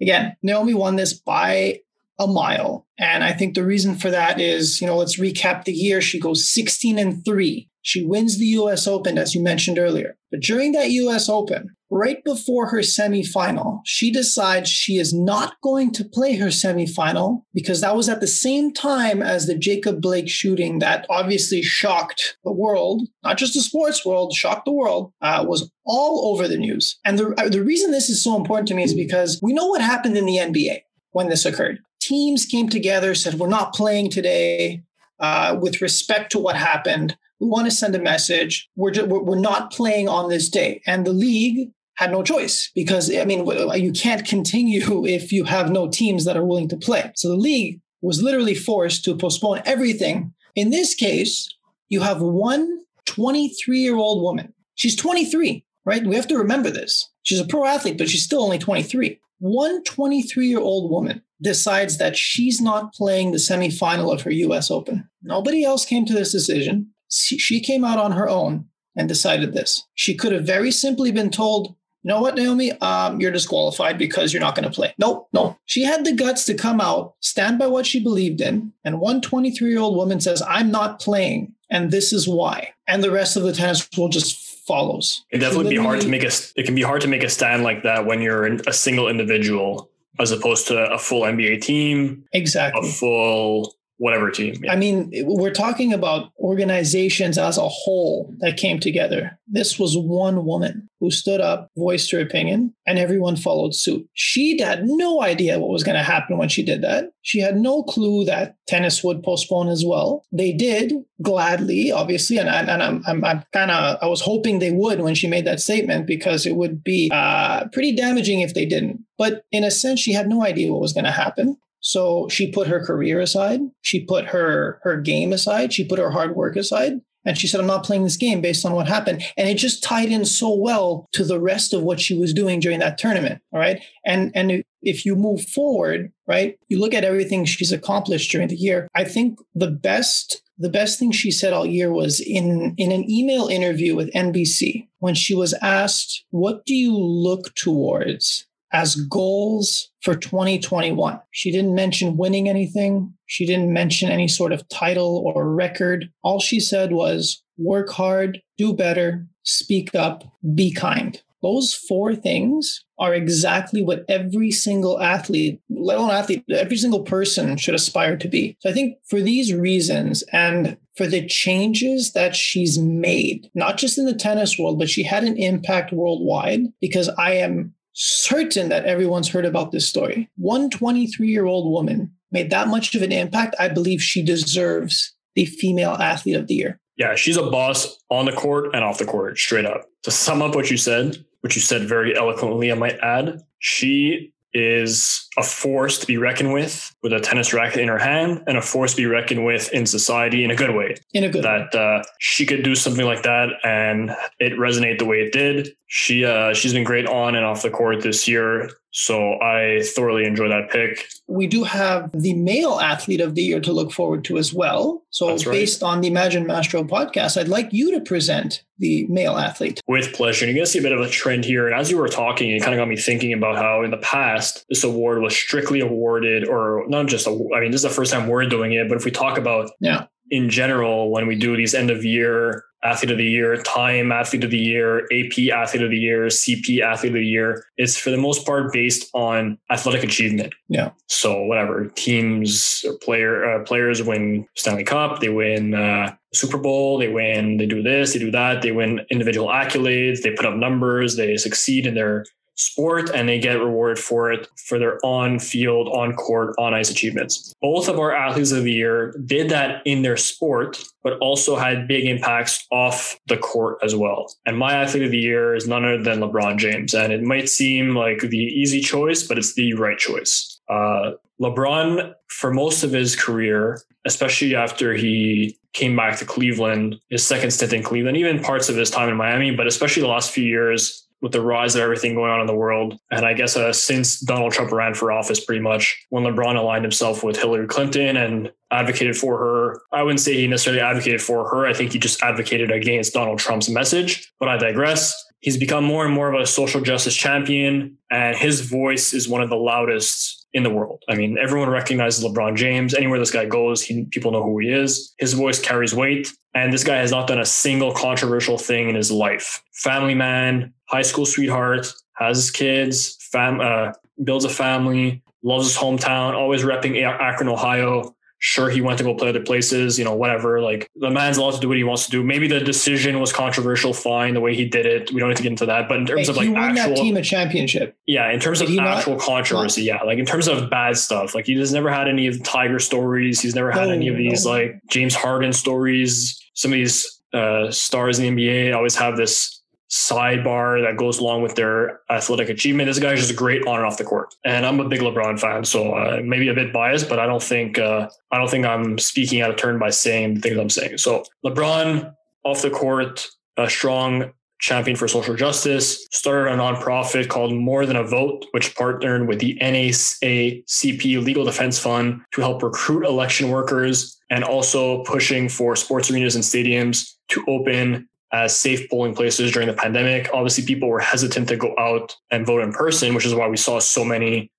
again, Naomi won this by a mile. And I think the reason for that is, you know, let's recap the year. She goes 16 and three. She wins the US Open, as you mentioned earlier. But during that US Open, right before her semifinal, she decides she is not going to play her semifinal because that was at the same time as the Jacob Blake shooting that obviously shocked the world, not just the sports world, shocked the world, uh, was all over the news. And the, uh, the reason this is so important to me is because we know what happened in the NBA when this occurred. Teams came together, said, We're not playing today uh, with respect to what happened. We want to send a message. We're, ju- we're we're not playing on this day. And the league had no choice because, I mean, you can't continue [laughs] if you have no teams that are willing to play. So the league was literally forced to postpone everything. In this case, you have one 23 year old woman. She's 23, right? We have to remember this. She's a pro athlete, but she's still only 23. One 23 year old woman decides that she's not playing the semifinal of her US Open. Nobody else came to this decision. She came out on her own and decided this. She could have very simply been told, you know what, Naomi, um, you're disqualified because you're not going to play. Nope, no. She had the guts to come out, stand by what she believed in. And one 23 year old woman says, I'm not playing. And this is why. And the rest of the tennis world just follows. It definitely be hard to make a. It can be hard to make a stand like that when you're a single individual, as opposed to a full NBA team, exactly a full whatever team. Yeah. I mean, we're talking about organizations as a whole that came together. This was one woman who stood up, voiced her opinion, and everyone followed suit. She had no idea what was going to happen when she did that. She had no clue that tennis would postpone as well. They did gladly, obviously, and, I, and I'm, I'm, I'm kind of I was hoping they would when she made that statement because it would be uh, pretty damaging if they didn't. But in a sense, she had no idea what was going to happen. So she put her career aside, she put her her game aside, she put her hard work aside, and she said, I'm not playing this game based on what happened. And it just tied in so well to the rest of what she was doing during that tournament. All right. And and if you move forward, right, you look at everything she's accomplished during the year. I think the best the best thing she said all year was in in an email interview with NBC when she was asked, what do you look towards as goals for 2021. She didn't mention winning anything. She didn't mention any sort of title or record. All she said was work hard, do better, speak up, be kind. Those four things are exactly what every single athlete, let alone athlete, every single person should aspire to be. So I think for these reasons and for the changes that she's made, not just in the tennis world, but she had an impact worldwide because I am certain that everyone's heard about this story. One 23 year old woman made that much of an impact. I believe she deserves the female athlete of the year. Yeah, she's a boss on the court and off the court, straight up. To sum up what you said, which you said very eloquently, I might add, she is a force to be reckoned with with a tennis racket in her hand and a force to be reckoned with in society in a good way in a good that uh, she could do something like that and it resonate the way it did she uh, she's been great on and off the court this year so I thoroughly enjoy that pick. We do have the male athlete of the year to look forward to as well. So, right. based on the Madge and Mastro podcast, I'd like you to present the male athlete. With pleasure. And You're going to see a bit of a trend here. And as you were talking, it kind of got me thinking about how in the past, this award was strictly awarded, or not just, a, I mean, this is the first time we're doing it, but if we talk about yeah. in general, when we do these end of year athlete of the year, time athlete of the year, AP athlete of the year, CP athlete of the year. It's for the most part based on athletic achievement. Yeah. So whatever teams or player uh, players win Stanley Cup, they win uh, Super Bowl, they win, they do this, they do that, they win individual accolades, they put up numbers, they succeed in their sport and they get rewarded for it for their on field, on court, on ice achievements. Both of our athletes of the year did that in their sport, but also had big impacts off the court as well. And my athlete of the year is none other than LeBron James. And it might seem like the easy choice, but it's the right choice. Uh, LeBron, for most of his career, especially after he came back to Cleveland, his second stint in Cleveland, even parts of his time in Miami, but especially the last few years, with the rise of everything going on in the world. And I guess uh, since Donald Trump ran for office, pretty much when LeBron aligned himself with Hillary Clinton and advocated for her, I wouldn't say he necessarily advocated for her. I think he just advocated against Donald Trump's message. But I digress. He's become more and more of a social justice champion, and his voice is one of the loudest in the world. I mean, everyone recognizes LeBron James. Anywhere this guy goes, he, people know who he is. His voice carries weight. And this guy has not done a single controversial thing in his life. Family man, high school sweetheart, has kids, fam, uh, builds a family, loves his hometown, always repping Akron, Ohio. Sure, he went to go play other places, you know, whatever. Like the man's allowed to do what he wants to do. Maybe the decision was controversial, fine, the way he did it. We don't need to get into that. But in terms hey, of like won actual that team a championship. Yeah, in terms Did of he not? actual controversy, yeah. Like in terms of bad stuff, like he has never had any of Tiger stories. He's never had No, any of these no. like James Harden stories. Some of these uh, stars in the NBA always have this sidebar that goes along with their athletic achievement. This guy's just great on and off the court, and I'm a big LeBron fan, so uh, maybe a bit biased, but I don't think uh, I don't think I'm speaking out of turn by saying the things I'm saying. So LeBron off the court, a strong champion for social justice, started a nonprofit called More Than a Vote, which partnered with the NAACP Legal Defense Fund to help recruit election workers and also pushing for sports arenas and stadiums to open as safe polling places during the pandemic. Obviously, people were hesitant to go out and vote in person, which is why we saw so many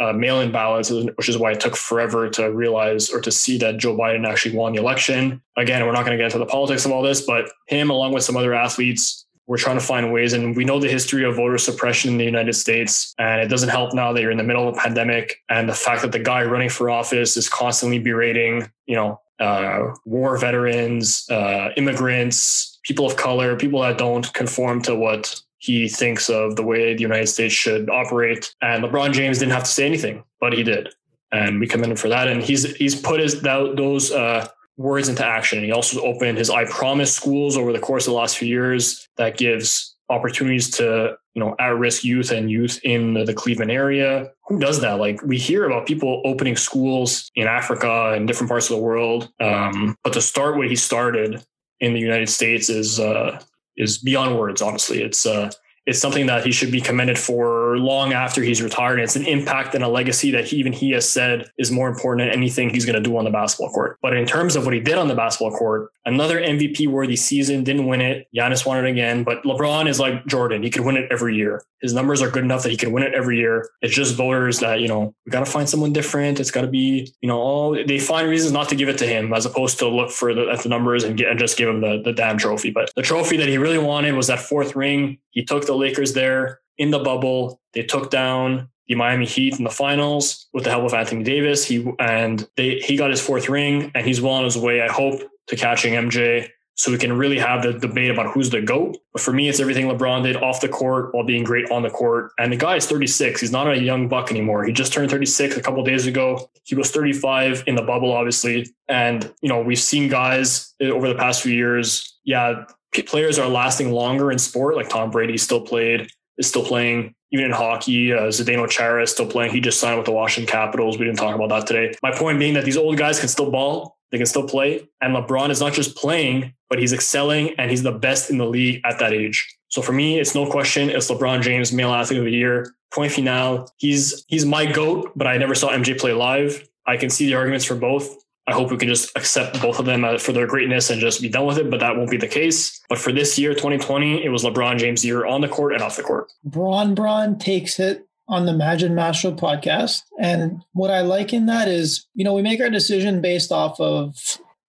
uh, mail-in ballots, which is why it took forever to realize or to see that Joe Biden actually won the election. Again, we're not going to get into the politics of all this, but him, along with some other athletes, we're trying to find ways. And we know the history of voter suppression in the United States. And it doesn't help now that you're in the middle of a pandemic. And the fact that the guy running for office is constantly berating, you know, uh, war veterans, uh, immigrants, people of color, people that don't conform to what he thinks of the way the United States should operate. And LeBron James didn't have to say anything, but he did. And we commend him for that. And he's he's put his those uh, words into action. He also opened his I Promise schools over the course of the last few years that gives opportunities to you know at-risk youth and youth in the Cleveland area. Who does that? Like we hear about people opening schools in Africa and different parts of the world, um, but to start what he started in the United States is uh, is beyond words. Honestly, it's uh, it's something that he should be commended for long after he's retired. It's an impact and a legacy that he, even he has said is more important than anything he's going to do on the basketball court. But in terms of what he did on the basketball court, another MVP worthy season, didn't win it. Giannis won it again, but LeBron is like Jordan. He could win it every year. His numbers are good enough that he can win it every year. It's just voters that, you know, we got to find someone different. It's got to be, you know, all they find reasons not to give it to him as opposed to look for the, at the numbers and get and just give him the, the damn trophy. But the trophy that he really wanted was that fourth ring. He took the Lakers there in the bubble. They took down the Miami Heat in the finals with the help of Anthony Davis. He and they he got his fourth ring and he's well on his way, I hope, to catching MJ. So we can really have the debate about who's the GOAT. But for me, it's everything LeBron did off the court while being great on the court. And the guy is 36. He's not a young buck anymore. He just turned 36 a couple days ago. He was 35 in the bubble, obviously. And, you know, we've seen guys over the past few years. Yeah, players are lasting longer in sport. Like Tom Brady still played, is still playing. Even in hockey, uh, Zdeno Chara is still playing. He just signed with the Washington Capitals. We didn't talk about that today. My point being that these old guys can still ball. They can still play. And LeBron is not just playing, but he's excelling and he's the best in the league at that age. So for me, it's no question. It's LeBron James, male athlete of the year. Point final. He's he's my goat, but I never saw MJ play live. I can see the arguments for both. I hope we can just accept both of them uh, for their greatness and just be done with it, but that won't be the case. But for this year, 2020, it was LeBron James' year on the court and off the court. Bron Bron takes it on the Madge and Mastro podcast. And what I like in that is, you know, we make our decision based off of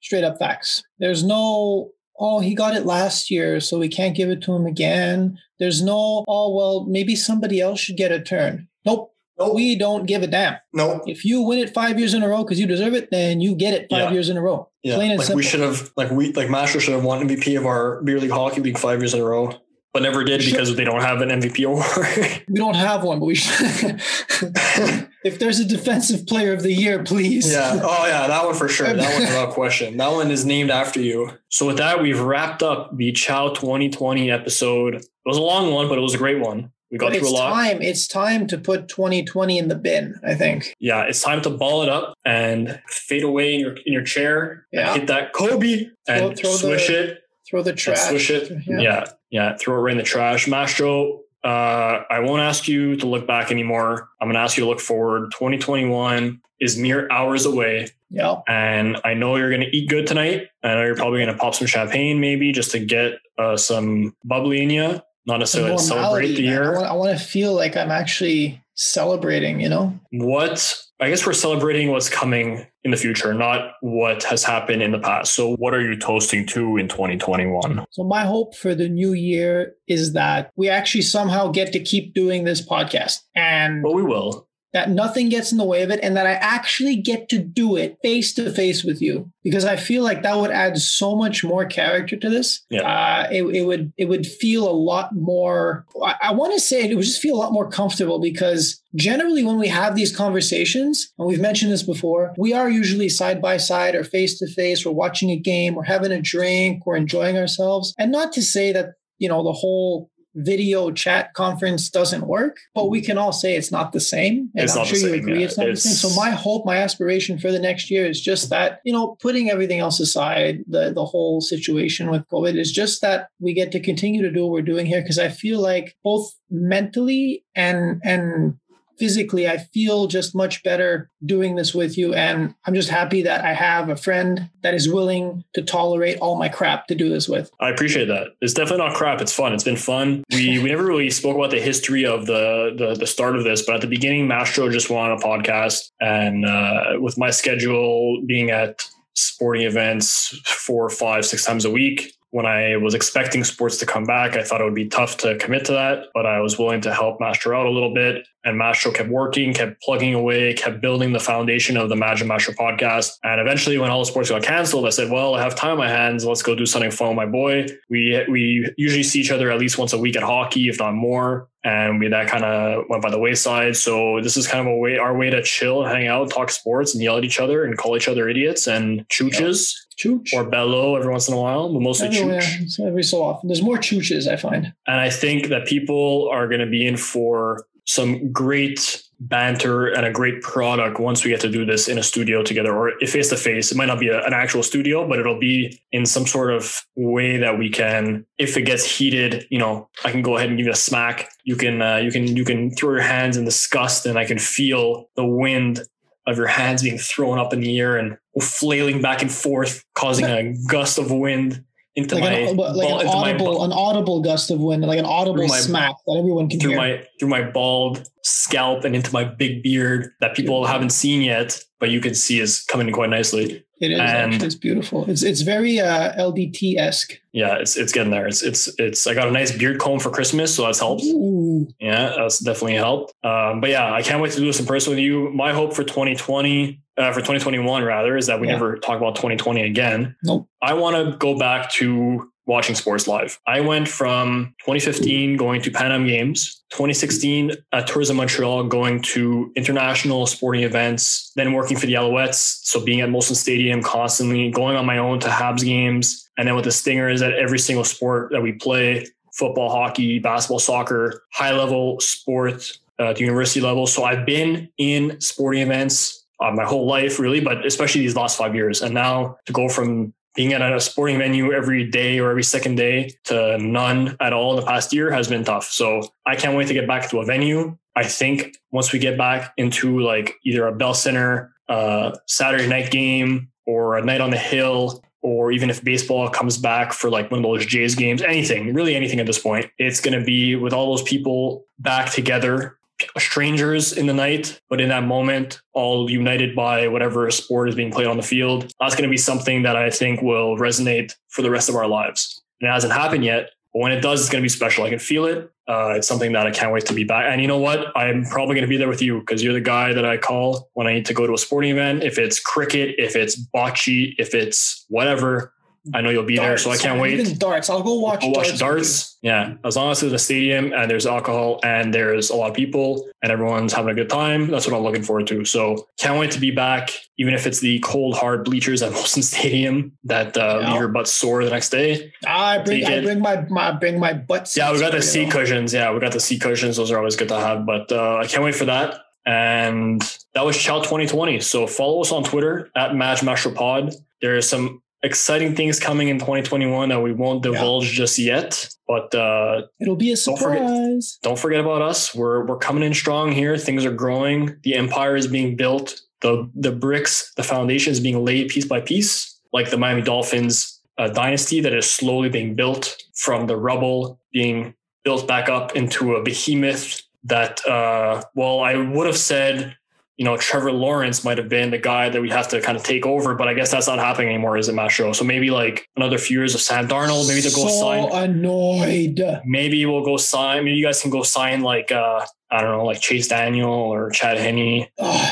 straight up facts. There's no, oh, he got it last year, so we can't give it to him again. There's no, oh, well, maybe somebody else should get a turn. Nope. Nope. We don't give a damn. No. If you win it five years in a row because you deserve it, then you get it five yeah. years in a row. Yeah. Plain and like simple. we should have, like we, like Mastro should have won MVP of our beer league hockey league five years in a row, but never did because they don't have an MVP award. [laughs] we don't have one, but we should. [laughs] if there's a defensive player of the year, please. Yeah. Oh yeah, that one for sure. That one [laughs] without question. That one is named after you. So with that, we've wrapped up the Chow 2020 episode. It was a long one, but it was a great one. We got but through a lot. Time. It's time to put 2020 in the bin, I think. Yeah, it's time to ball it up and fade away in your in your chair. Yeah. hit that Kobe and throw, throw swish the, it. Throw the trash. Swish it. Yeah. yeah. yeah. Throw it right in the trash. Mastro, uh, I won't ask you to look back anymore. I'm going to ask you to look forward. 2021 is mere hours away. Yeah. And I know you're going to eat good tonight. I know you're probably going to pop some champagne maybe just to get uh, some bubbly in you not necessarily celebrate the year. I want, to feel like I'm actually celebrating, you know? What, I guess we're celebrating what's coming in the future, not what has happened in the past. So, what are you toasting to in 2021? So, my hope for the new year is that we actually somehow get to keep doing this podcast. And well, we will that nothing gets in the way of it and that I actually get to do it face to face with you because I feel like that would add so much more character to this. Yeah. Uh, it, it would it would feel a lot more. I, I want to say it would just feel a lot more comfortable because generally when we have these conversations and we've mentioned this before, we are usually side by side or face to face. We're watching a game, we're having a drink, we're enjoying ourselves, and not to say that you know the whole video chat conference doesn't work, but we can all say it's not the same. And it's I'm sure you agree yeah. it's not it's... the same. So my hope, my aspiration for the next year is just that, you know, putting everything else aside, the the whole situation with COVID is just that we get to continue to do what we're doing here. Cause I feel like both mentally and and physically, I feel just much better doing this with you. And I'm just happy that I have a friend that is willing to tolerate all my crap to do this with. I appreciate that. It's definitely not crap. It's fun. It's been fun. We we never really spoke about the history of the the, the start of this, but at the beginning, Mastro just went on a podcast, and uh, with my schedule being at sporting events four, five, six times a week, when I was expecting sports to come back, I thought it would be tough to commit to that, but I was willing to help Mastro out a little bit. And Mastro kept working, kept plugging away, kept building the foundation of the Madge and Mastro podcast. And eventually, when all the sports got canceled, I said, "Well, I have time on my hands. Let's go do something fun with my boy." We we usually see each other at least once a week at hockey, if not more. And we that kind of went by the wayside. So this is kind of a way our way to chill, hang out, talk sports, and yell at each other and call each other idiots and chooches Chooch. or bellow every once in a while, but mostly Everywhere. chooch. Every so often. There's more chooches, I find. And I think that people are going to be in for some great banter and a great product once we get to do this in a studio together or face to face. It might not be a, an actual studio, but it'll be in some sort of way that we can, if it gets heated, you know, I can go ahead and give you a smack. You can, uh, you can, you can throw your hands in disgust and I can feel the wind of your hands being thrown up in the air and flailing back and forth, causing a gust of wind into Like, my, an, like ball- an into my audible, bu- an audible gust of wind, like an audible my- smack that everyone can through hear. my through my bald scalp and into my big beard that people haven't seen yet, but you can see is coming in quite nicely. It is and- actually. It's beautiful. It's it's very uh, LDT esque. Yeah, it's it's getting there. It's it's it's. I got a nice beard comb for Christmas, so that's helped. Ooh. Yeah, that's definitely helped. Um, but yeah, I can't wait to do this in person with you. My hope for 2020, uh, for 2021 rather, is that we Yeah. never talk about 2020 again. Nope. I want to go back to watching sports live. I went from 2015 going to Pan Am Games, 2016 at Tourism Montreal going to international sporting events, then working for the Alouettes, so being at Molson Stadium constantly, going on my own to Habs games, and then with the Stingers at every single sport that we play, football, hockey, basketball, soccer, high level sports uh, at the university level. So I've been in sporting events uh, my whole life, really, but especially these last five years. And now to go from being at a sporting venue every day or every second day to none at all in the past year has been tough. So I can't wait to get back to a venue. I think once we get back into like either a Bell Center, uh, Saturday night game, or a night on the hill, or even if baseball comes back for like one of those Jays games, anything, really anything at this point, it's going to be with all those people back together strangers in the night, but in that moment, all united by whatever sport is being played on the field. That's going to be something that I think will resonate for the rest of our lives. And it hasn't happened yet, but when it does, it's going to be special. I can feel it. Uh, it's something that I can't wait to be back. And you know what? I'm probably going to be there with you because you're the guy that I call when I need to go to a sporting event. If it's cricket, if it's bocce, if it's whatever, I know you'll be there. So I can't wait. Even darts. I'll go watch. I'll watch darts. darts. Yeah, as long as there's a stadium and there's alcohol and there's a lot of people and everyone's having a good time, that's what I'm looking forward to. So can't wait to be back, even if it's the cold hard bleachers at [laughs] Wilson Stadium that uh, Yeah. leave your butt sore the next day. I bring. I bring my, my bring my butt. Yeah, we got the seat cushions. Yeah, we got the seat cushions. Those are always good to have. But uh, I can't wait for that. And that was Chow 2020. So follow us on Twitter at Match Pod. There are some exciting things coming in 2021 that we won't divulge just yet. But uh, It'll be a Don't forget- surprise. don't forget about us. We're we're coming in strong here. Things are growing. The empire is being built. The the bricks, the foundation is being laid piece by piece, like the Miami Dolphins uh, dynasty that is slowly being built from the rubble, being built back up into a behemoth. That uh, well, I would have said, you know, Trevor Lawrence might have been the guy that we have to kind of take over, but I guess that's not happening anymore, is it, Mastro? So maybe like another few years of Sam Darnold, maybe to go so sign annoyed. maybe we'll go sign. Maybe you guys can go sign like uh, I don't know, like Chase Daniel or Chad Henne,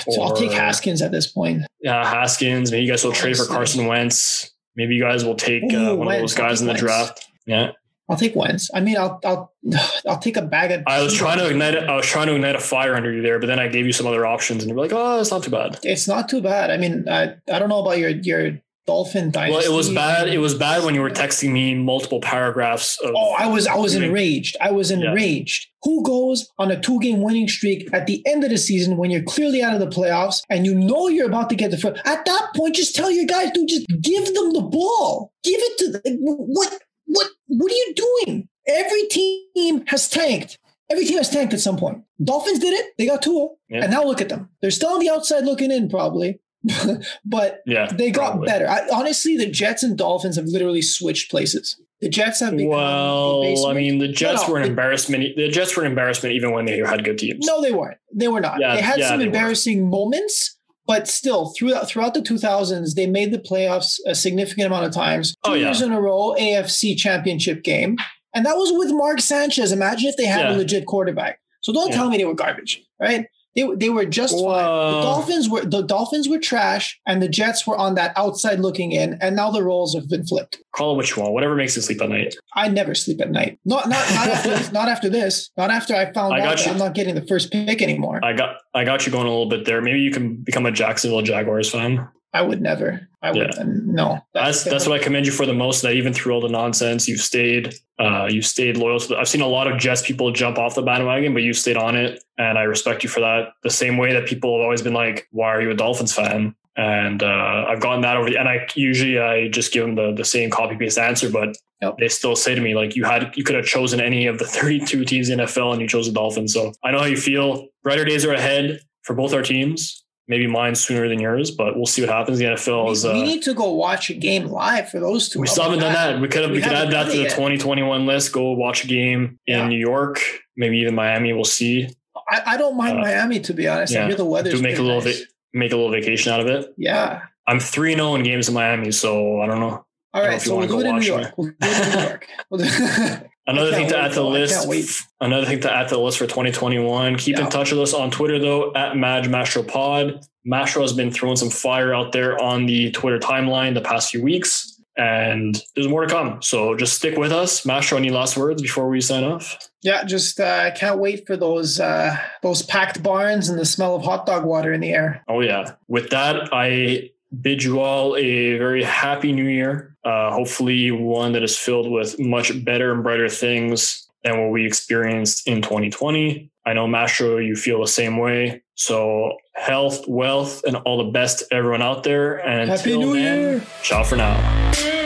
so I'll take Haskins at this point. Yeah, Haskins. Maybe you guys will trade for Carson Wentz. Maybe you guys will take uh, Ooh, one Wentz. of those guys in the Wentz. draft. Yeah, I'll take Wentz. I mean, I'll I'll [sighs] I'll take a bag of. I was trying to ignite. I was trying to ignite a fire under you there, but then I gave you some other options, and you're like, "Oh, it's not too bad." It's not too bad. I mean, I I don't know about your your Dolphin dynasty. Well, it was bad. It was bad when you were texting me multiple paragraphs of. Oh, I was I was enraged. I was Yeah. enraged. Who goes on a two game winning streak at the end of the season when you're clearly out of the playoffs and you know you're about to get the first? At that point, just tell your guys, dude, just give them the ball. Give it to them. What what what are you doing? Every team has tanked. Every team has tanked at some point. Dolphins did it. They got Tua, Yeah. and now look at them. They're still on the outside looking in, probably, [laughs] but yeah, they got probably. better. I, honestly, the Jets and Dolphins have literally switched places. The Jets have become Well, I mean, the Jets no, were an it- embarrassment. The Jets were an embarrassment even when they had good teams. no, they weren't. They were not. Yeah, they had yeah, some they were. embarrassing moments, but still, throughout throughout the 2000s, they made the playoffs a significant amount of times. Oh, two Oh, yeah. years in a row, AFC Championship game, and that was with Mark Sanchez. Imagine if they had Yeah. a legit quarterback. So don't Yeah. tell me they were garbage, right? They, they were just fine. The Dolphins were the Dolphins were trash, and the Jets were on that outside looking in, and now the roles have been flipped. Call it what you want, whatever makes you sleep at night. I never sleep at night. Not not not after [laughs] this. Not after this. Not after I found I out got that you. I'm not getting the first pick anymore. I got I got you going a little bit there. Maybe you can become a Jacksonville Jaguars fan. I would never. I would no. That's that's what I commend you for the most. That even through all the nonsense, you stayed uh, you stayed loyal to. The, I've seen a lot of Jets people jump off the bandwagon, but you stayed on it, and I respect you for that. The same way that people have always been like, "Why are you a Dolphins fan?" And uh, I've gotten that over. The, and I usually I just give them the the same copy paste answer, but Yep. they still say to me like, "You had you could have chosen any of the [laughs] 32 teams in NFL, and you chose the Dolphins." So I know how you feel. Brighter days are ahead for both our teams. Maybe mine sooner than yours, but we'll see what happens. The NFL is. we, Uh, we need to go watch a game live for those two. we still haven't done that. We could have. We, We could add that to the yet. 2021 list. Go watch a game in New York, maybe even Miami. We'll see. I, I don't mind Uh, Miami to be honest. I yeah. hear the weather. Do make a little nice. bit, make a little vacation out of it. Yeah. I'm three zero in games in Miami, so I don't know. All right, know right, if you so we'll wanna do it in New York. We'll do it in New York. [laughs] Another thing to add to the list. Another thing to add to the list for 2021. Keep Yeah. in touch with us on Twitter though at Madge Mastro Pod. Mastro has been throwing some fire out there on the Twitter timeline the past few weeks, and there's more to come. So just stick with us. Mastro, any last words before we sign off? yeah, just uh, I can't wait for those uh, those packed barns and the smell of hot dog water in the air. Oh yeah. With that, I bid you all a very happy new year. Uh, hopefully, one that is filled with much better and brighter things than what we experienced in 2020. I know, Mastro, you feel the same way. So, health, wealth, and all the best to everyone out there. And Happy until New then, Year! ciao for now.